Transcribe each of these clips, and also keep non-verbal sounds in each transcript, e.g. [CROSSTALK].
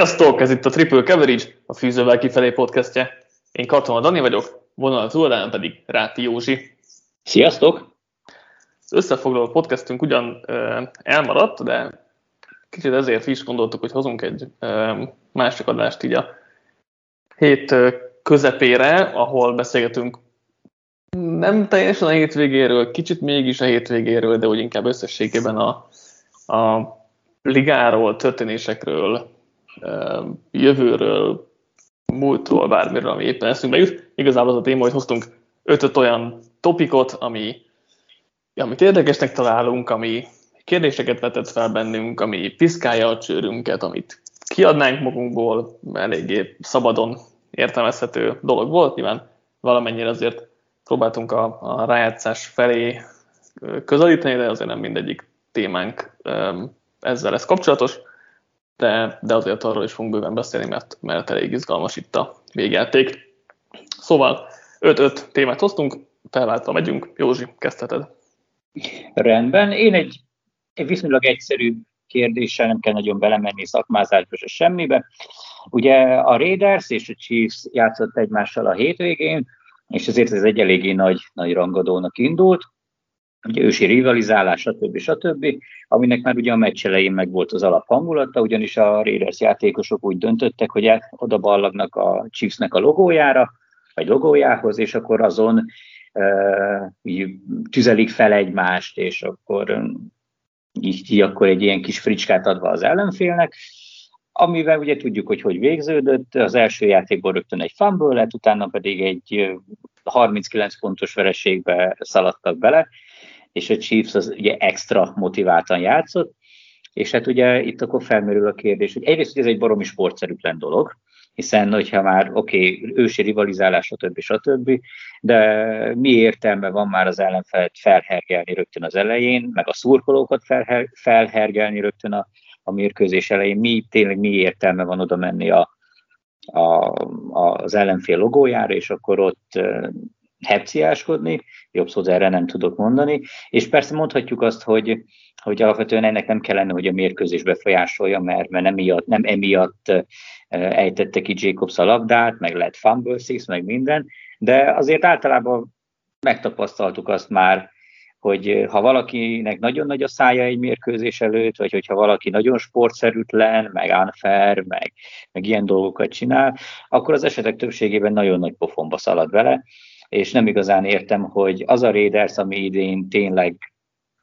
Sziasztok! Ez itt a Triple Coverage, a Fűzővel kifelé podcastje. Én Katona Dani vagyok, vonal túladán pedig Ráti Józsi. Sziasztok! Az összefoglaló podcastünk ugyan ö, elmaradt, de kicsit ezért is gondoltuk, hogy hozunk egy ö, másik adást így a hét közepére, ahol beszélgetünk nem teljesen a hétvégéről, kicsit mégis a hétvégéről, de úgy inkább összességében a, a ligáról, történésekről, jövőről, múltról, bármiről, ami éppen eszünkbe jut. Igazából az a téma, hogy hoztunk ötöt olyan topikot, ami, amit érdekesnek találunk, ami kérdéseket vetett fel bennünk, ami piszkálja a csőrünket, amit kiadnánk magunkból, eléggé szabadon értelmezhető dolog volt, nyilván valamennyire azért próbáltunk a, a rájátszás felé közelíteni, de azért nem mindegyik témánk ezzel lesz kapcsolatos de, de azért arról is fogunk bőven beszélni, mert, mert elég izgalmas itt a végjáték. Szóval 5-5 témát hoztunk, felváltva megyünk. Józsi, kezdheted. Rendben. Én egy, egy viszonylag egyszerű kérdéssel nem kell nagyon belemenni szakmázásba se semmibe. Ugye a Raiders és a Chiefs játszott egymással a hétvégén, és ezért ez egy eléggé nagy, nagy rangadónak indult ugye ősi rivalizálás, stb. stb., aminek már ugye a meccs elején meg volt az alaphangulata, ugyanis a Raiders játékosok úgy döntöttek, hogy oda ballagnak a Chiefsnek a logójára, vagy logójához, és akkor azon uh, tüzelik fel egymást, és akkor így, így akkor egy ilyen kis fricskát adva az ellenfélnek, amivel ugye tudjuk, hogy hogy végződött, az első játékból rögtön egy fumble lett, utána pedig egy 39 pontos vereségbe szaladtak bele, és a Chiefs az ugye extra motiváltan játszott, és hát ugye itt akkor felmerül a kérdés, hogy egyrészt hogy ez egy baromi sportszerűtlen dolog, hiszen hogyha már oké, okay, ősi rivalizálás, stb. stb., de mi értelme van már az ellenfelet felhergelni rögtön az elején, meg a szurkolókat felher, felhergelni rögtön a, a mérkőzés elején, mi tényleg mi értelme van oda menni a, a, az ellenfél logójára, és akkor ott hepciáskodni, jobb szót erre nem tudok mondani, és persze mondhatjuk azt, hogy, hogy alapvetően ennek nem kellene, hogy a mérkőzés befolyásolja, mert, mert nem, miatt, nem emiatt ejtette ki Jacobs a labdát, meg lett fumble six, meg minden, de azért általában megtapasztaltuk azt már, hogy ha valakinek nagyon nagy a szája egy mérkőzés előtt, vagy hogyha valaki nagyon sportszerűtlen, meg unfair, meg, meg ilyen dolgokat csinál, akkor az esetek többségében nagyon nagy pofonba szalad vele, és nem igazán értem, hogy az a Raiders, ami idén tényleg,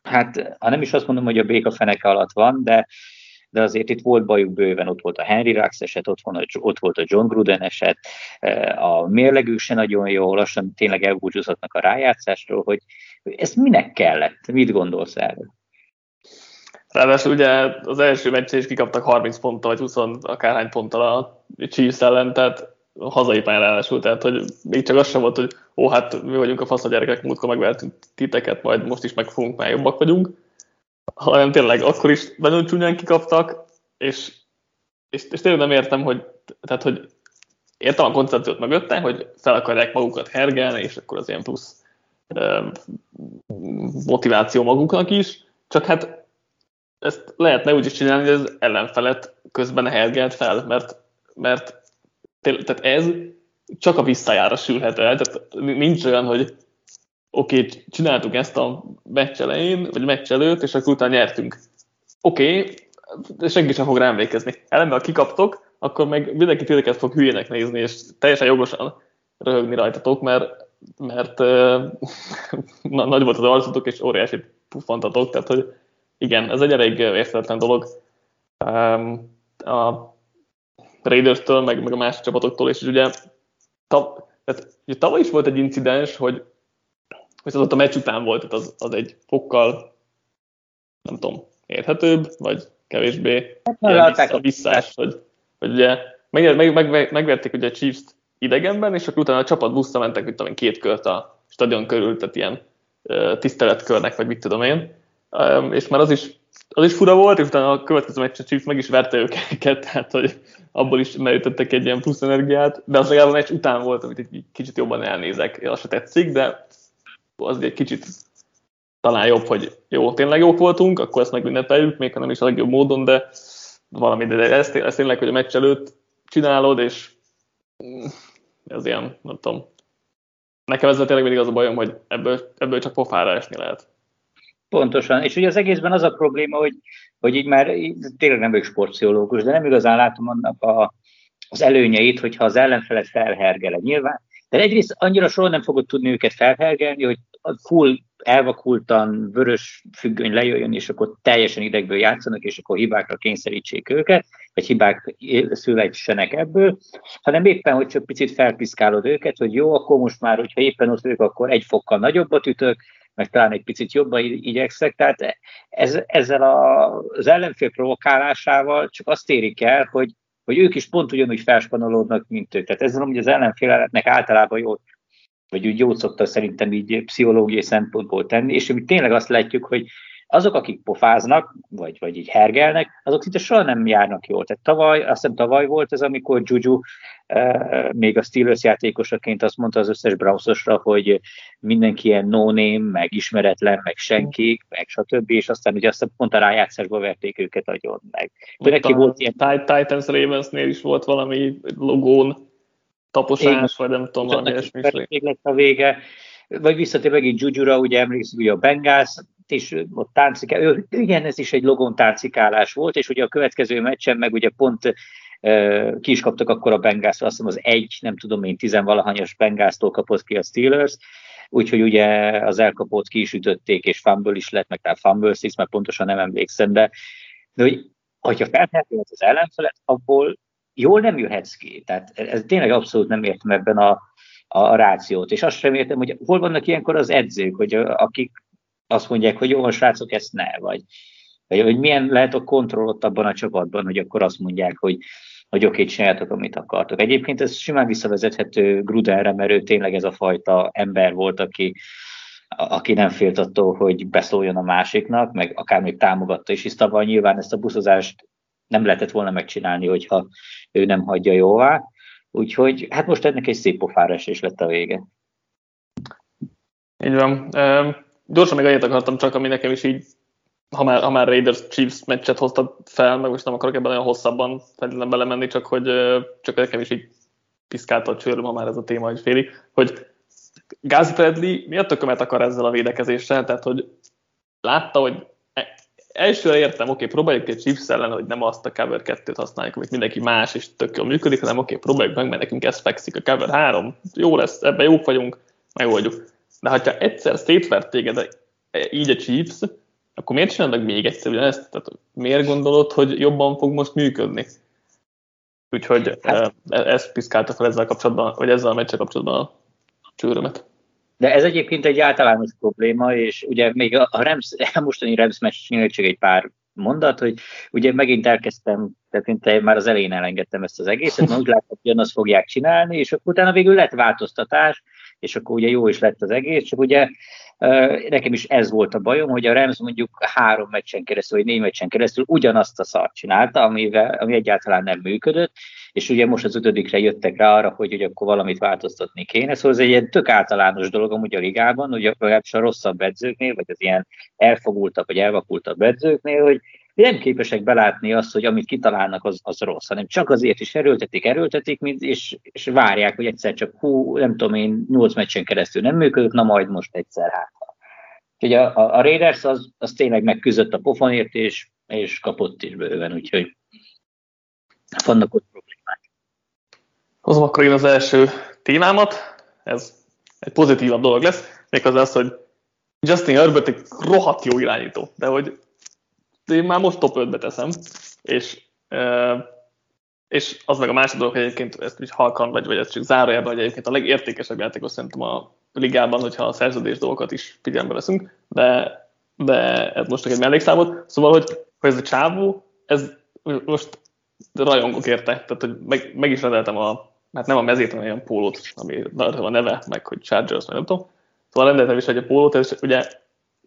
hát ha nem is azt mondom, hogy a béka feneke alatt van, de, de azért itt volt bajuk bőven, ott volt a Henry Rux eset, ott, ott volt a John Gruden eset, e, a mérlegük se nagyon jó, lassan tényleg elbúcsúzhatnak a rájátszásról, hogy ez minek kellett? Mit gondolsz erről? Ráadásul ugye az első meccsen is kikaptak 30 ponttal, vagy 20 akárhány ponttal a Chiefs ellen, tehát hazai pályán ráadásul, tehát hogy még csak az sem volt, hogy ó, hát mi vagyunk a fasz a gyerekek, múltkor megvertünk titeket, majd most is meg fogunk, már jobbak vagyunk, hanem tényleg akkor is nagyon csúnyán kikaptak, és, és, és tényleg nem értem, hogy, tehát, hogy értem a koncepciót mögötte, hogy fel akarják magukat hergelni, és akkor az ilyen plusz motiváció maguknak is, csak hát ezt lehetne úgy is csinálni, hogy az ellenfelet közben hergelt fel, mert, mert tehát ez csak a visszajára sülhet el, tehát nincs olyan, hogy oké, okay, csináltuk ezt a meccs elején, vagy meccs előtt, és akkor utána nyertünk. Oké, okay, senki sem fog rám emlékezni. Ellenben, ha kikaptok, akkor meg mindenki titeket fog hülyének nézni, és teljesen jogosan röhögni rajtatok, mert, mert [LAUGHS] na, nagy volt az arcotok, és óriási puffantatok, tehát hogy igen, ez egy elég érthetetlen dolog. A Raiders-től, meg, meg a másik csapatoktól, és ugye, tav, tehát, ugye tavaly is volt egy incidens, hogy, az ott a meccs után volt, tehát az, az egy fokkal, nem tudom, érthetőbb, vagy kevésbé hát, vissza, visszás, hogy, hogy ugye meg, meg, meg, megverték ugye a chiefs idegenben, és akkor utána a csapat buszra mentek, mit tudom én, két kört a stadion körül, tehát ilyen tiszteletkörnek, vagy mit tudom én, és már az is az is fura volt, és utána a következő meccsen Chiefs meg is verte őket, tehát hogy abból is merítettek egy ilyen plusz energiát, de az legalább a meccs után volt, amit egy kicsit jobban elnézek, az se tetszik, de az egy kicsit talán jobb, hogy jó, tényleg jók voltunk, akkor ezt megünnepeljük, még ha nem is a legjobb módon, de, valami, de ezt, ezt tényleg, hogy a meccs előtt csinálod, és ez ilyen, nem tudom. Nekem ezzel tényleg mindig az a bajom, hogy ebből, ebből csak pofára esni lehet. Pontosan, és ugye az egészben az a probléma, hogy, hogy így már tényleg nem vagyok sportpszichológus, de nem igazán látom annak a, az előnyeit, hogyha az ellenfelet felhergeled. Nyilván de egyrészt annyira soha nem fogod tudni őket felhergelni, hogy full elvakultan vörös függöny lejöjjön, és akkor teljesen idegből játszanak, és akkor hibákra kényszerítsék őket, vagy hibák születsenek ebből, hanem éppen, hogy csak picit felpiszkálod őket, hogy jó, akkor most már, hogyha éppen ott ők, akkor egy fokkal nagyobbat ütök, meg talán egy picit jobban igyekszek. Tehát ez, ezzel a, az ellenfél provokálásával csak azt érik el, hogy hogy ők is pont ugyanúgy felspanolódnak, mint ők. Tehát ezzel hogy az ellenfélnek általában jót, vagy úgy jót szokta szerintem így pszichológiai szempontból tenni, és mi tényleg azt látjuk, hogy azok, akik pofáznak, vagy, vagy így hergelnek, azok szinte soha nem járnak jól. Tehát tavaly, azt hiszem tavaly volt ez, amikor Juju eh, még a Steelers játékosaként azt mondta az összes Brownsosra, hogy mindenki ilyen no name, meg ismeretlen, meg senki, meg stb. És aztán ugye azt pont a rájátszásba verték őket agyon meg. De neki volt ilyen... Titans Ravensnél is volt valami logón taposás, vagy nem tudom, valami ilyesmi. Még lett a vége. Vagy visszatér megint Juju-ra, ugye emlékszünk, ugye a Bengals, és ott táncikál, igen, ez is egy logon táncikálás volt, és ugye a következő meccsen meg ugye pont ki is kaptak akkor a Bengals, azt hiszem az egy, nem tudom én, tizenvalahanyas Bengásztól kapott ki a Steelers, úgyhogy ugye az elkapott ki is ütötték, és fumble is lett, meg tehát fumble six, mert pontosan nem emlékszem, de, de hogy, hogyha feltehető az ellenfelet, abból jól nem jöhetsz ki. Tehát ez tényleg abszolút nem értem ebben a, a rációt. És azt sem értem, hogy hol vannak ilyenkor az edzők, hogy akik azt mondják, hogy jó, srácok, ezt ne, vagy, vagy hogy milyen lehet a kontroll ott abban a csapatban, hogy akkor azt mondják, hogy, hogy oké, csináljátok, amit akartok. Egyébként ez simán visszavezethető Grudenre, mert ő tényleg ez a fajta ember volt, aki, aki nem félt attól, hogy beszóljon a másiknak, meg akár még támogatta is, hisz tavaly nyilván ezt a buszozást nem lehetett volna megcsinálni, hogyha ő nem hagyja jóvá. Úgyhogy hát most ennek egy szép pofára esés lett a vége. Így van gyorsan még annyit akartam csak, ami nekem is így, ha már, ha már Raiders Chiefs meccset hoztad fel, meg most nem akarok ebben olyan hosszabban feltétlenül belemenni, csak hogy csak nekem is így piszkálta a csőröm, ha már ez a téma is féli, hogy Gázi Bradley miért tökömet akar ezzel a védekezéssel, tehát hogy látta, hogy e, elsőre értem, oké, próbáljuk egy Chiefs ellen, hogy nem azt a cover 2-t használjuk, amit mindenki más és tök jól működik, hanem oké, próbáljuk meg, mert nekünk ez fekszik, a cover 3, jó lesz, ebben jók vagyunk, megoldjuk. De ha egyszer szétvert téged így a Chiefs, akkor miért csinálnak még egyszer ugyanezt? Tehát miért gondolod, hogy jobban fog most működni? Úgyhogy hát, ez piszkálta fel ezzel kapcsolatban, vagy ezzel a meccsel kapcsolatban a csőrömet. De ez egyébként egy általános probléma, és ugye még a, Rams, [LAUGHS] a mostani Rams meccs csak egy pár mondat, hogy ugye megint elkezdtem, tehát én már az elején elengedtem ezt az egészet, mert úgy láttam, hogy azt fogják csinálni, és akkor utána végül lett változtatás, és akkor ugye jó is lett az egész, csak ugye nekem is ez volt a bajom, hogy a Rams mondjuk három meccsen keresztül, vagy négy meccsen keresztül ugyanazt a szart csinálta, amivel, ami egyáltalán nem működött, és ugye most az ötödikre jöttek rá arra, hogy, hogy akkor valamit változtatni kéne. Szóval ez egy ilyen tök általános dolog amúgy a ligában, hogy legalábbis a rosszabb edzőknél, vagy az ilyen elfogultabb, vagy elvakultabb edzőknél, hogy nem képesek belátni azt, hogy amit kitalálnak, az, az rossz, hanem csak azért is erőltetik, erőltetik, és, és várják, hogy egyszer csak hú, nem tudom én, nyolc meccsen keresztül nem működik, na majd most egyszer hát. Úgyhogy a, a, a Raiders az, az tényleg megküzdött a pofonért, és, és kapott is bőven, úgyhogy vannak ott problémák. Hozom akkor én az első témámat, ez egy pozitívabb dolog lesz, méghozzá az, hogy Justin Herbert egy rohadt jó irányító, de hogy én már most top 5-be teszem, és, és az meg a másik dolog, hogy egyébként ezt is halkan, vagy, vagy ezt csak zárójában, hogy egyébként a legértékesebb játékos szerintem a ligában, hogyha a szerződés dolgokat is figyelembe veszünk, de, de ez most csak egy mellékszámot. Szóval, hogy, hogy ez a csávó, ez most rajongok érte, tehát hogy meg, meg is rendeltem a, hát nem a mezét, hanem olyan pólót, ami a neve, meg hogy Chargers, vagy nem tudom. Szóval rendeltem is egy pólót, és ugye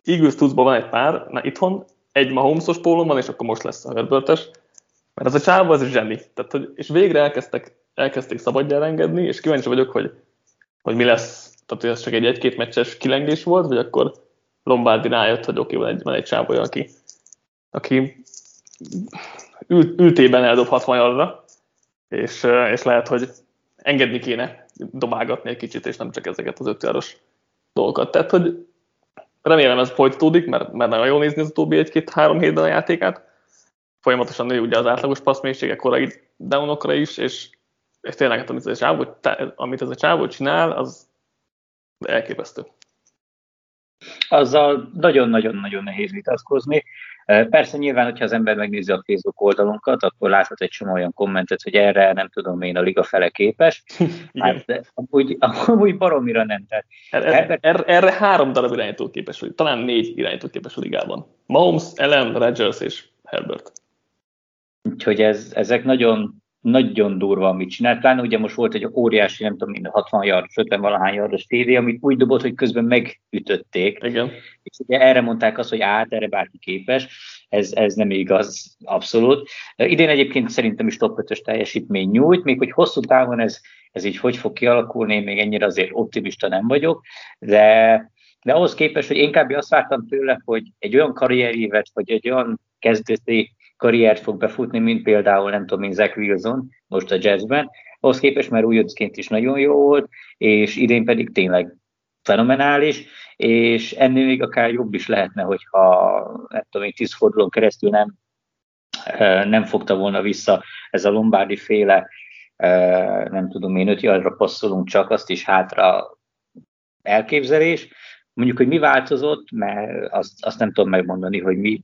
Eagles tuszban van egy pár, na itthon egy Mahomesos pólom van, és akkor most lesz a Herbertes. Mert ez a csávó, ez zseni. Tehát, hogy, és végre elkezdtek, elkezdték szabadjára engedni, és kíváncsi vagyok, hogy, hogy mi lesz. Tehát, hogy ez csak egy egy-két meccses kilengés volt, vagy akkor Lombardi rájött, hogy oké, okay, van egy, van egy csávója, aki, aki ült, ültében eldob 60 yardra, és, és lehet, hogy engedni kéne dobálgatni egy kicsit, és nem csak ezeket az ötjáros dolgokat. Tehát, hogy remélem ez folytatódik, mert, mert nagyon jól nézni az utóbbi egy-két-három hétben a játékát. Folyamatosan nő ugye az átlagos passzmélysége korai downokra is, és, és tényleg, hát, amit ez a csávó, amit ez a csávó csinál, az elképesztő. Azzal nagyon-nagyon-nagyon nehéz vitatkozni. Persze nyilván, hogyha az ember megnézi a Facebook oldalunkat, akkor láthat egy csomó olyan kommentet, hogy erre nem tudom én a liga fele képes. [LAUGHS] Hát, amúgy, amúgy baromira nem. Tehát, erre, erre, erre, három darab irányító képes, vagy talán négy irányító képes a ligában. Mahomes, Ellen, Rodgers és Herbert. Úgyhogy ez, ezek nagyon nagyon durva, amit csinált. Pláne ugye most volt egy óriási, nem tudom, 60 yard, 50 valahány yardos tévé, amit úgy dobott, hogy közben megütötték. Igen. És ugye erre mondták azt, hogy át, erre bárki képes. Ez, ez nem igaz, abszolút. Idén egyébként szerintem is top 5 teljesítmény nyújt, még hogy hosszú távon ez, ez így hogy fog kialakulni, én még ennyire azért optimista nem vagyok, de, de ahhoz képest, hogy én kb. azt vártam tőle, hogy egy olyan karrierévet, vagy egy olyan kezdeti karriert fog befutni, mint például, nem tudom, mint Zach Wilson most a jazzben, ahhoz képest már újoncként is nagyon jó volt, és idén pedig tényleg fenomenális, és ennél még akár jobb is lehetne, hogyha nem tudom, én tíz fordulón keresztül nem, nem fogta volna vissza ez a Lombardi féle, nem tudom én, öt yardra passzolunk csak, azt is hátra elképzelés. Mondjuk, hogy mi változott, mert azt, azt nem tudom megmondani, hogy mi,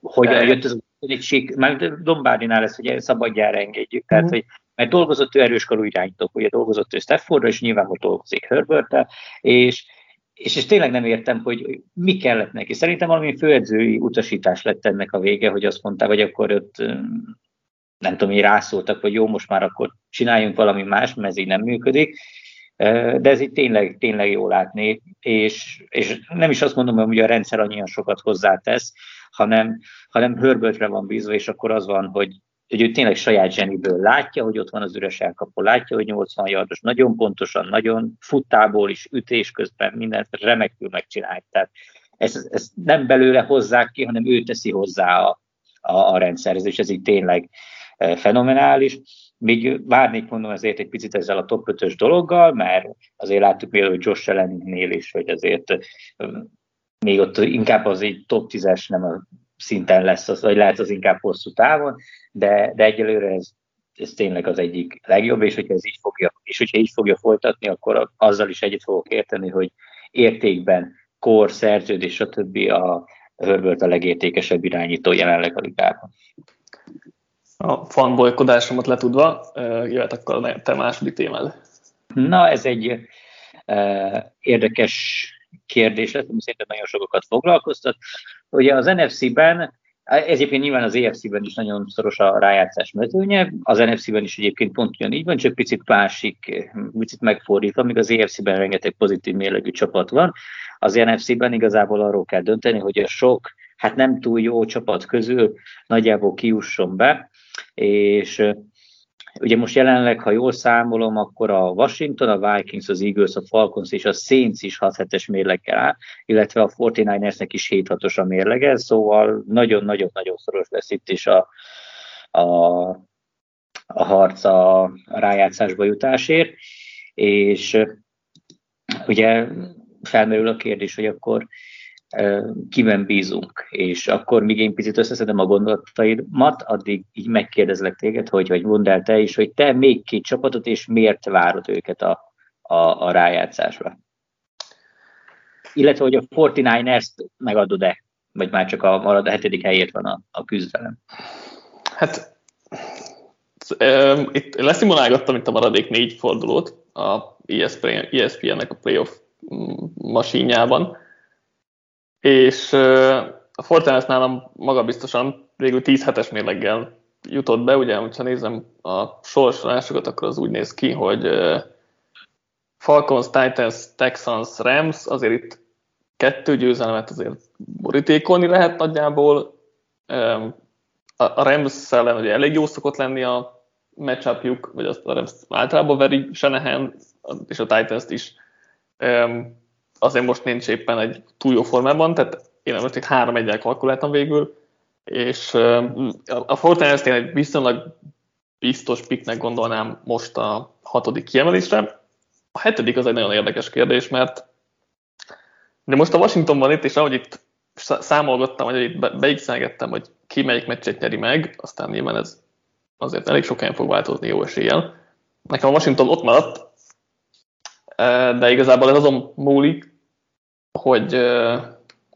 hogyan jött ez egy sík, már Dombárdinál lesz, hogy szabadjára engedjük. Tehát, uh-huh. hogy mert dolgozott ő erőskarú irányítók, ugye dolgozott ő Staffordra, és nyilván most dolgozik herbert és, és, és tényleg nem értem, hogy mi kellett neki. Szerintem valami főedzői utasítás lett ennek a vége, hogy azt mondta, hogy akkor ott nem tudom, hogy rászóltak, hogy jó, most már akkor csináljunk valami más, mert ez így nem működik. De ez itt tényleg, tényleg jó látni, és, és nem is azt mondom, hogy a rendszer annyian sokat hozzátesz, hanem, hanem hörbötre van bízva, és akkor az van, hogy, hogy ő tényleg saját zseniből látja, hogy ott van az üres elkapó, látja, hogy 80 yardos, nagyon pontosan, nagyon futtából is, ütés közben mindent remekül megcsinálják. Tehát ezt, ezt nem belőle hozzák ki, hanem ő teszi hozzá a, a, a rendszerhez, és ez így tényleg fenomenális. Még várnék mondom azért egy picit ezzel a top 5-ös dologgal, mert azért láttuk például, Josh Allennél is, hogy azért még ott inkább az egy top 10-es nem a szinten lesz, az, vagy lehet az inkább hosszú távon, de, de egyelőre ez, ez tényleg az egyik legjobb, és hogyha ez így fogja, és hogyha így fogja folytatni, akkor azzal is egyet fogok érteni, hogy értékben, kor, szerződés, stb. a Herbert a legértékesebb irányító jelenleg a ligában. A fanbolykodásomat letudva, jöhet akkor te második témád. Na, ez egy érdekes kérdés lesz, ami szerintem nagyon sokakat foglalkoztat. Ugye az NFC-ben, ez egyébként nyilván az EFC-ben is nagyon szoros a rájátszás mezőnye, az NFC-ben is egyébként pont ugyanígy van, csak picit másik, picit megfordítva, amíg az EFC-ben rengeteg pozitív mérlegű csapat van. Az NFC-ben igazából arról kell dönteni, hogy a sok, hát nem túl jó csapat közül nagyjából kiusson be, és Ugye most jelenleg, ha jól számolom, akkor a Washington, a Vikings, az Eagles, a Falcons és a Saints is 6 7 mérleggel áll, illetve a 49ersnek is 7 6 a mérlege, szóval nagyon-nagyon-nagyon szoros lesz itt is a, a, a harc a rájátszásba jutásért, és ugye felmerül a kérdés, hogy akkor kiben bízunk, és akkor még én picit összeszedem a gondolataimat, addig így megkérdezlek téged, hogy, hogy mondd el te is, hogy te még két csapatot, és miért várod őket a, a, a rájátszásba. Illetve, hogy a 49ers-t megadod-e, vagy már csak a, marad a hetedik helyért van a, a küzdelem. Hát itt leszimulálgattam itt a maradék négy fordulót a ESPN-nek a playoff masínjában, és a Fortiners nálam magabiztosan végül 10 hetes mérleggel jutott be, ugye, ha nézem a sorsolásokat, akkor az úgy néz ki, hogy Falcons, Titans, Texans, Rams, azért itt kettő győzelmet azért borítékolni lehet nagyjából. A Rams ellen ugye elég jó szokott lenni a matchupjuk, vagy azt a Rams általában veri Shanahan és a Titans is azért most nincs éppen egy túl jó formában, tehát én most itt három egyel kalkuláltam végül. és a Fortnite én egy viszonylag biztos piknek gondolnám most a hatodik kiemelésre. A hetedik az egy nagyon érdekes kérdés, mert de most a Washington van itt, és ahogy itt számolgattam, vagy itt beixelgettem, hogy ki melyik meccset nyeri meg, aztán nyilván ez azért elég sok helyen fog változni jó eséllyel. Nekem a Washington ott maradt, de igazából ez azon múlik, hogy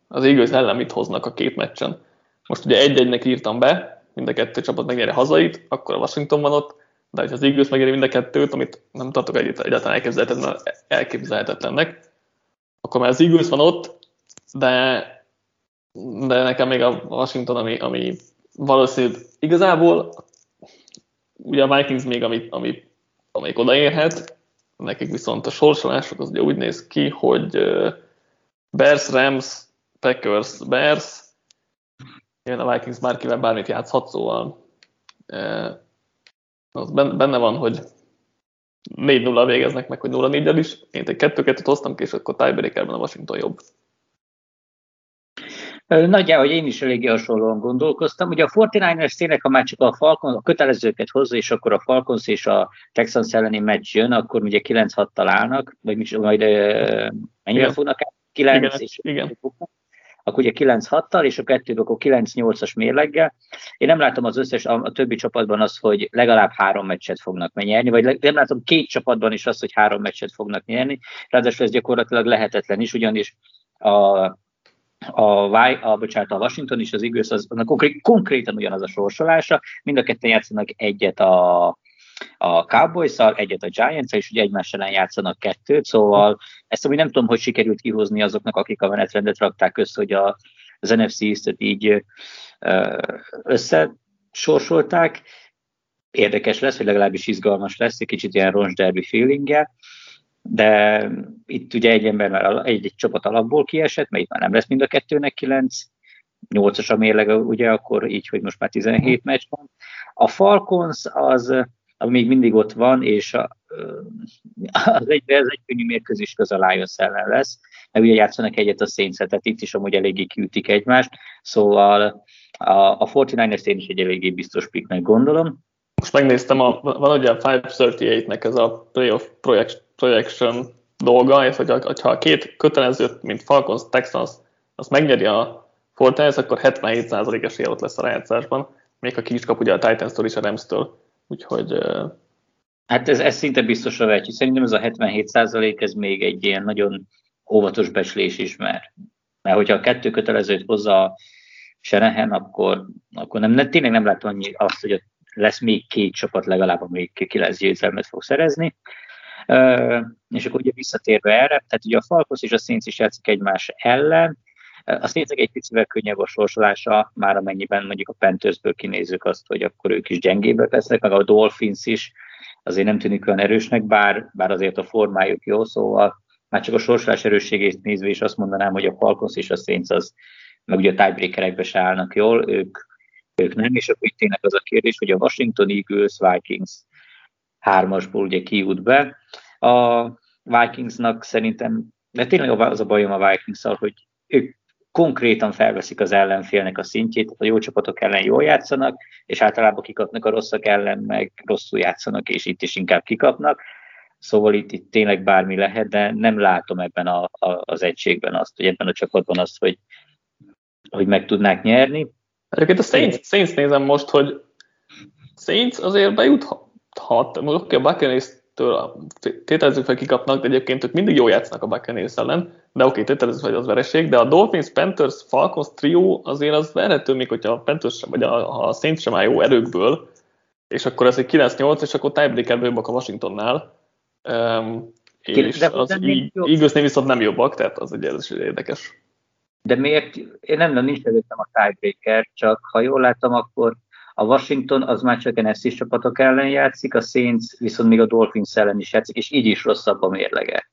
az Eagles ellen mit hoznak a két meccsen. Most ugye egy-egynek írtam be, mind a kettő csapat megnyeri hazait, akkor a Washington van ott, de ha az Eagles megnyeri mind a kettőt, amit nem tartok egyáltalán elképzelhetetlen, elképzelhetetlennek, akkor már az Eagles van ott, de, de nekem még a Washington, ami, ami valószínűleg igazából ugye a Vikings még, ami, ami, amelyik odaérhet, nekik viszont a sorsolások az ugye úgy néz ki, hogy Bears, Rams, Packers, Bears, jön a Vikings bárkivel bármit játszhat, szóval az benne van, hogy 4 0 végeznek meg, hogy 0 4 is. Én egy 2-2-t hoztam ki, és akkor tiebreakerben a Washington jobb. Nagyjából, hogy én is eléggé hasonlóan gondolkoztam. Ugye a 49ers tényleg, ha már csak a Falcon, a kötelezőket hozza, és akkor a Falcons és a Texans elleni meccs jön, akkor ugye 9-6 találnak, vagy majd mennyire igen. fognak el? 9 igen, és igen akkor ugye 9-6-tal, és a kettő akkor 9-8-as mérleggel. Én nem látom az összes, a, a többi csapatban az, hogy legalább három meccset fognak nyerni, vagy nem látom két csapatban is azt, hogy három meccset fognak nyerni. Ráadásul ez gyakorlatilag lehetetlen is, ugyanis a, a, a, bocsánat, a Washington és az Eagles az, az konkrét, konkrétan ugyanaz a sorsolása, mind a ketten játszanak egyet a, a cowboys egyet a giants és ugye egymás ellen játszanak kettőt, szóval ezt ami nem tudom, hogy sikerült kihozni azoknak, akik a menetrendet rakták össze, hogy a, az NFC East-et így összesorsolták. Érdekes lesz, vagy legalábbis izgalmas lesz, egy kicsit ilyen roncs derby feelinggel, de itt ugye egy ember már egy, egy csapat alapból kiesett, mert itt már nem lesz mind a kettőnek kilenc, nyolcas a mérleg, ugye akkor így, hogy most már 17 meccs van. A Falcons az ami még mindig ott van, és a, az egy, ez egy könnyű mérkőzés köz a Lions ellen lesz, mert ugye játszanak egyet a saints tehát itt is amúgy eléggé kiütik egymást, szóval a, a 49ers én is egy eléggé biztos picknek gondolom. Most megnéztem, a, van ugye a 538-nek ez a playoff projection dolga, és hogy ha a két kötelezőt, mint Falcons, Texans, azt megnyeri a Fortnite, akkor 77% esélye ott lesz a rájátszásban, még ha ki ugye a Titans-től és a Rams-től. Úgyhogy... Hát ez, ez szinte biztosra vehetjük. Szerintem ez a 77 százalék, ez még egy ilyen nagyon óvatos becslés is, mert, mert hogyha a kettő kötelezőt hozza Senehen, akkor, akkor nem, nem, tényleg nem látom annyi azt, hogy lesz még két csapat legalább, amelyik kilenc győzelmet fog szerezni. És akkor ugye visszatérve erre, tehát ugye a Falkos és a Saints is játszik egymás ellen, a Saintsnek egy picivel könnyebb a sorsolása, már amennyiben mondjuk a Panthersből kinézzük azt, hogy akkor ők is gyengébbek lesznek, meg a Dolphins is azért nem tűnik olyan erősnek, bár, bár azért a formájuk jó, szóval már csak a sorsolás erősségét nézve is azt mondanám, hogy a Falcons és a Saints az, meg ugye a tiebreakerekbe se állnak jól, ők, ők nem, és akkor itt tényleg az a kérdés, hogy a Washington Eagles, Vikings hármasból ugye kijut be. A Vikingsnak szerintem, de tényleg az a bajom a vikings hogy ők konkrétan felveszik az ellenfélnek a szintjét, a jó csapatok ellen jól játszanak, és általában kikapnak a rosszak ellen, meg rosszul játszanak, és itt is inkább kikapnak. Szóval itt, itt tényleg bármi lehet, de nem látom ebben a, a, az egységben azt, hogy ebben a csapatban azt, hogy, hogy meg tudnák nyerni. Egyébként a Saints, Saints nézem most, hogy Saints azért bejuthat. Oké, okay, a Buccaneers től tételezzük fel kikapnak, de egyébként ők mindig jól játszanak a Buccaneers ellen, de oké, tételezzük fel, hogy az vereség, de a Dolphins, Panthers, Falcons trió azért az verhető, még hogyha a Panthers sem, vagy a, a Saints sem áll jó erőkből, és akkor ez egy 9-8, és akkor tiebreaker jobbak a Washingtonnál, um, és de az Eaglesnél viszont nem jobbak, tehát az egy ez érdekes. De miért? Én nem, nem nincs előttem a tiebreaker, csak ha jól láttam, akkor a Washington az már csak NFC csapatok ellen játszik, a Saints viszont még a Dolphins ellen is játszik, és így is rosszabb a mérlege.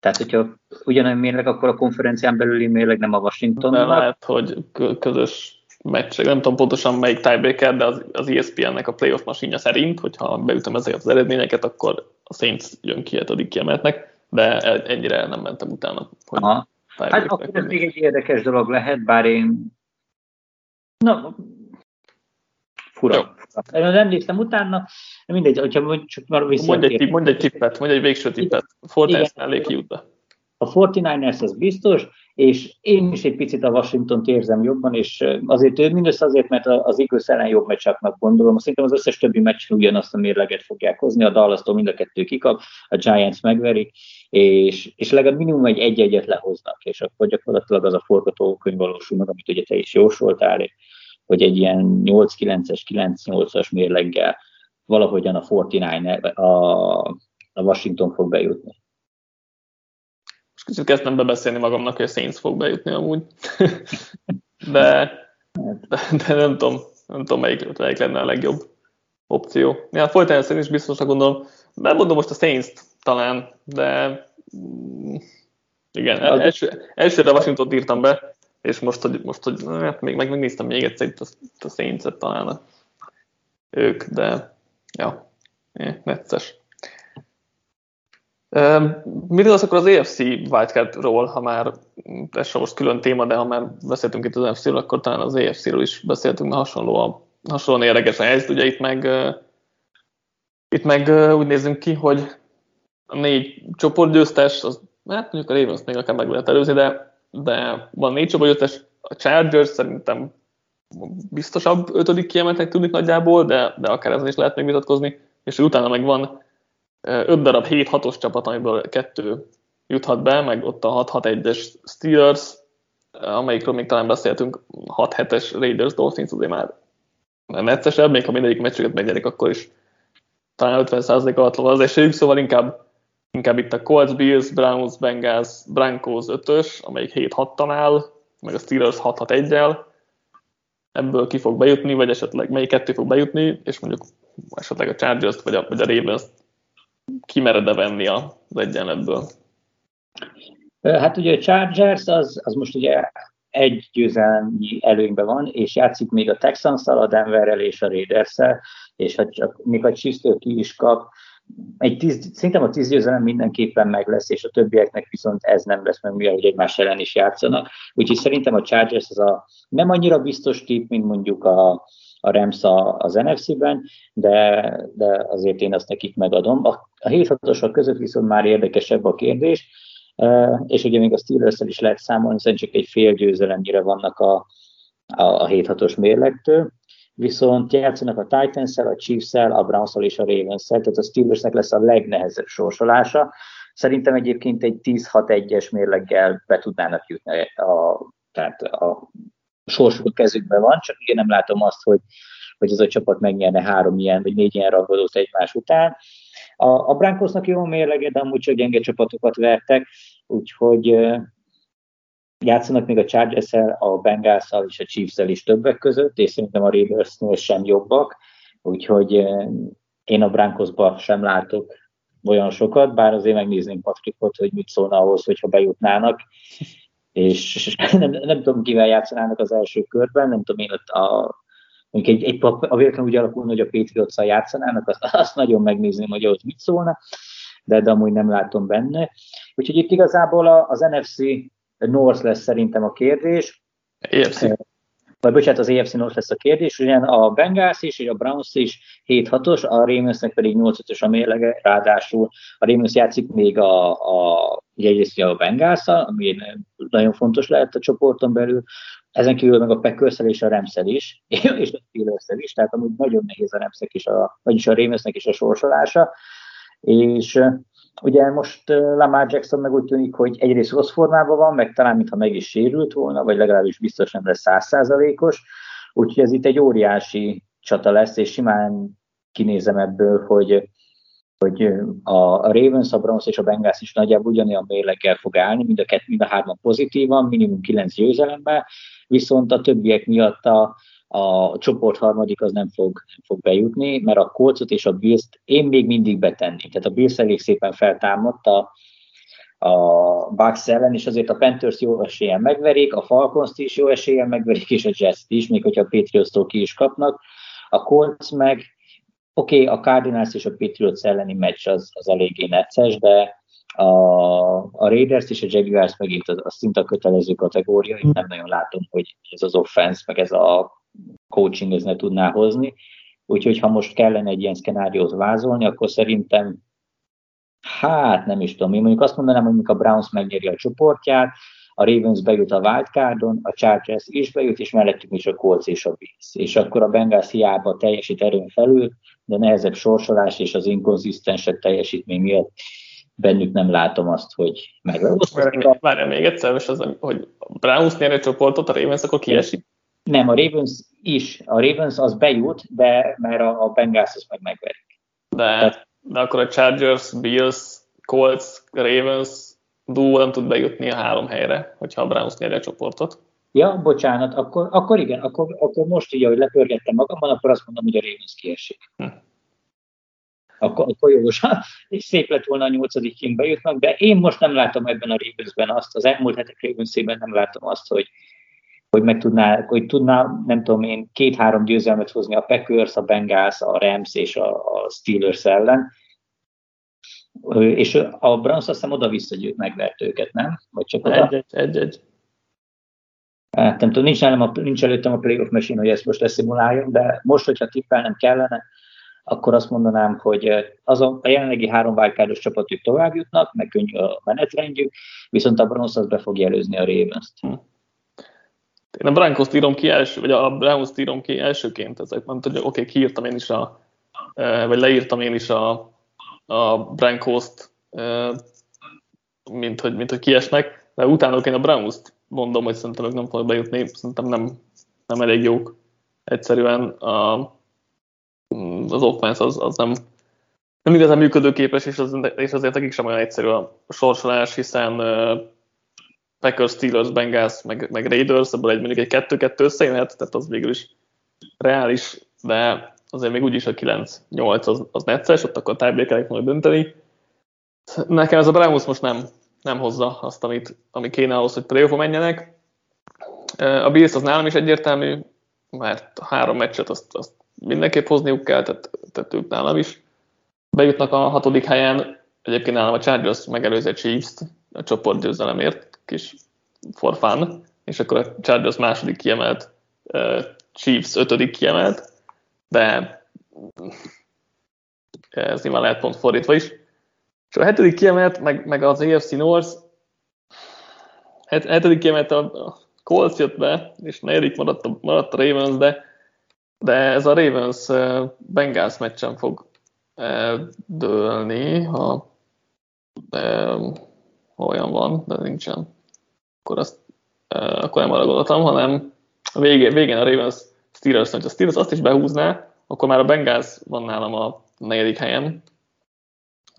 Tehát, hogyha ugyanolyan mérleg, akkor a konferencián belüli mérleg nem a Washington. De lehet, hogy közös meccsek, nem tudom pontosan melyik tiebreaker, de az, az ESPN-nek a playoff masinja szerint, hogyha beütöm ezeket az eredményeket, akkor a Saints jön ki hetedik kiemeltnek, de ennyire nem mentem utána. Hogy Aha. Hát akkor ez még egy érdekes dolog lehet, bár én Na, fura. Jó. Nem néztem utána, mindegy, hogyha csak már Mondj egy, mondj egy tippet, mondj egy végső tippet. Fortnite elég kijutna. A 49ers az biztos, és én is egy picit a Washington érzem jobban, és azért ő mindössze azért, mert az Eagles ellen jobb meccsaknak gondolom. Szerintem az összes többi meccs ugyanazt a mérleget fogják hozni, a dallas mind a kettő kikap, a Giants megverik, és, és legalább minimum egy egy-egyet lehoznak, és akkor gyakorlatilag az a forgatókönyv valósul meg, amit ugye te is jósoltál, hogy egy ilyen 8-9-es, 9-8-as mérleggel valahogyan a 49 a, a Washington fog bejutni. Most kicsit kezdtem bebeszélni magamnak, hogy a Saints fog bejutni amúgy. [LAUGHS] de, de, de, nem tudom, nem tudom melyik, melyik lenne a legjobb opció. Ja, folytán szerint is biztosnak gondolom. Nem mondom most a saints talán, de mm, igen, el, első, elsőre Washington írtam be, és most, hogy, most, hogy hát még meg, megnéztem még egyszer itt a, a saints talán ők, de ja, necces. Mit az akkor az EFC wildcardról, ha már ez sem most külön téma, de ha már beszéltünk itt az EFC-ről, akkor talán az EFC-ről is beszéltünk, mert hasonló, hasonlóan érdekes a helyzet. Ugye itt meg, itt meg úgy nézünk ki, hogy a négy csoportgyőztes, az, hát mondjuk a Ravens még akár meg lehet előzni, de, de van négy csoportgyőztes, a Chargers szerintem biztosabb ötödik kiemeltnek tűnik nagyjából, de, de akár ezen is lehet még vitatkozni, és utána meg van öt darab 7-6-os csapat, amiből kettő juthat be, meg ott a 6-6-1-es Steelers, amelyikről még talán beszéltünk, 6-7-es Raiders Dolphins, azért már neccesebb, még ha mindegyik meccsüket megnyerik, akkor is talán 50% alatt van az esélyük, szóval inkább, inkább itt a Colts, Bills, Browns, Bengals, Broncos 5-ös, amelyik 7-6-tan áll, meg a Steelers 6-6-1-el, ebből ki fog bejutni, vagy esetleg melyik kettő fog bejutni, és mondjuk esetleg a Chargers-t vagy a, vagy a Ravens-t kimered-e venni az egyenletből? Hát ugye a Chargers az, az most ugye egy győzelmi előnyben van, és játszik még a texans a Denverrel és a raiders és ha csak még a chiefs ki is kap, egy tíz, szerintem a tíz győzelem mindenképpen meg lesz, és a többieknek viszont ez nem lesz meg, mivel egymás ellen is játszanak. Úgyhogy szerintem a Chargers az a nem annyira biztos tip, mint mondjuk a, a Rams az NFC-ben, de, de azért én azt nekik megadom. A, a 7 6 között viszont már érdekesebb a kérdés, és ugye még a steelers is lehet számolni, hiszen csak egy fél győzelemnyire vannak a, a, a 7-6-os mérlegtől, viszont játszanak a titans a chiefs a browns és a ravens tehát a Steelersnek lesz a legnehezebb sorsolása. Szerintem egyébként egy 10-6-1-es mérleggel be tudnának jutni a, tehát a sorsuk a kezükben van, csak ugye nem látom azt, hogy, hogy ez a csapat megnyerne három ilyen, vagy négy ilyen rangadót egymás után. A, a Brankosnak jó mérlege, de amúgy csak gyenge csapatokat vertek, úgyhogy játszanak még a chargers a bengals és a chiefs is többek között, és szerintem a Raidersnél sem jobbak, úgyhogy én a Brankosba sem látok olyan sokat, bár azért megnézném Patrikot, hogy mit szólna ahhoz, hogyha bejutnának, és [LAUGHS] nem, nem tudom, kivel játszanának az első körben, nem tudom én ott a mondjuk egy, egy a véletlen úgy alakulna, hogy a patriots játszanának, azt, azt nagyon megnézném, hogy ott mit szólna, de, de amúgy nem látom benne. Úgyhogy itt igazából az NFC North lesz szerintem a kérdés. EFC vagy bocsánat, az EFC North lesz a kérdés, ugyan a Bengals is, és a Browns is 7-6-os, a Ravensnek pedig 8-5-ös a mérlege, ráadásul a Ravens játszik még a, a egyrészt a bengals ami nagyon fontos lehet a csoporton belül, ezen kívül meg a packers és a rams is, [LAUGHS] és a steelers is, tehát amúgy nagyon nehéz a rams is, a, vagyis a Ravensnek is a sorsolása, és Ugye most Lamar Jackson meg úgy tűnik, hogy egyrészt rossz formában van, meg talán mintha meg is sérült volna, vagy legalábbis biztos nem lesz százszázalékos, úgyhogy ez itt egy óriási csata lesz, és simán kinézem ebből, hogy, hogy a Ravens, a Browns és a Bengals is nagyjából ugyanolyan mérleggel fog állni, mind a, kett, mind a hárman pozitívan, minimum kilenc győzelemmel, viszont a többiek miatt a, a csoport harmadik az nem fog, nem fog bejutni, mert a Colcot és a bills én még mindig betenném. Tehát a Bills elég szépen feltámadt a, a Bucks ellen, és azért a Panthers jó esélyen megverik, a falcons is jó esélyen megverik, és a jets is, még hogyha a patriots ki is kapnak. A Colts meg, oké, okay, a Cardinals és a Patriots elleni meccs az, az eléggé necces, de a, a Raiders és a Jaguars megint az, az szinte a kötelező kategória, én nem nagyon látom, hogy ez az offense, meg ez a coaching ez ne tudná hozni. Úgyhogy ha most kellene egy ilyen szkenáriót vázolni, akkor szerintem hát nem is tudom, én mondjuk azt mondanám, hogy a Browns megnyeri a csoportját, a Ravens bejut a wildcardon, a Chargers is bejut, és mellettük is a Colts és a Bills. És akkor a Bengals hiába teljesít erőn felül, de nehezebb sorsolás és az inkonzisztensek teljesítmény miatt bennük nem látom azt, hogy megvalósítják. Várj, még egyszer, most az, hogy Browns nyer egy csoportot, a Ravens akkor kiesik? Nem, a Ravens is. A Ravens az bejut, de mert a, a Bengals az meg megverik. De, Tehát, de akkor a Chargers, Bills, Colts, Ravens duo nem tud bejutni a három helyre, hogyha a Browns nyeri a csoportot. Ja, bocsánat, akkor, akkor igen, akkor, akkor most így, ahogy lepörgettem magamban, akkor azt mondom, hogy a Ravens kiesik. Hm. Akkor, akkor jogos, és szép lett volna a nyolcadik kim bejutnak, de én most nem látom ebben a Ravensben azt, az elmúlt hetek Ravensében nem látom azt, hogy, hogy meg tudná, hogy tudná, nem tudom én, két-három győzelmet hozni a Packers, a Bengals, a Rams és a, a Steelers ellen. És a Browns azt hiszem oda-vissza megvert őket, nem? Vagy csak oda? Egy, egy. Hát nem tudom, nincs, nálam a, nincs előttem a playoff machine, hogy ezt most leszimuláljam, de most, hogyha tippelnem kellene, akkor azt mondanám, hogy az a, a jelenlegi három wildcardos csapatok tovább jutnak, meg könnyű a menetrendjük, viszont a Browns az be fogja előzni a Ravens-t. Én a Broncos írom ki első, vagy a Browns írom ki elsőként, ezek nem tudja, oké, okay, kiírtam én is a, vagy leírtam én is a, a Broncos-t, mint hogy, mint hogy kiesnek, de utána én a Browns-t mondom, hogy szerintem ők nem fognak bejutni, szerintem nem, nem elég jók. Egyszerűen a, az offense az, az nem, nem igazán működőképes, és, az, és azért nekik sem olyan egyszerű a sorsolás, hiszen uh, Packers, Steelers, Bengals, meg, meg Raiders, ebből egy mondjuk egy kettő-kettő összejöhet, tehát az végül is reális, de azért még úgyis a 9-8 az, az necces, ott akkor tiebreakerek majd dönteni. Nekem ez a Browns most nem, nem hozza azt, amit, ami kéne ahhoz, hogy playoff menjenek. A Bills az nálam is egyértelmű, mert a három meccset azt, azt mindenképp hozniuk kell, tehát, tehát ők nálam is bejutnak a hatodik helyen. Egyébként nálam a Chargers megelőzi a Chiefs-t a csoportgyőzelemért, kis for fun, és akkor a Chargers második kiemelt, Chiefs ötödik kiemelt, de ez nyilván lehet pont fordítva is. És a hetedik kiemelt, meg, meg az AFC North, het, hetedik kiemelt a Colts jött be, és negyedik maradt a, maradt a Ravens, de, de ez a Ravens uh, Bengals meccsen fog uh, dőlni, ha uh, olyan van, de nincsen. Akkor, azt, akkor nem arra gondoltam, hanem a végén, végén a Ravens Steelers, ha a Steelers azt is behúzná, akkor már a Bengals van nálam a negyedik helyen,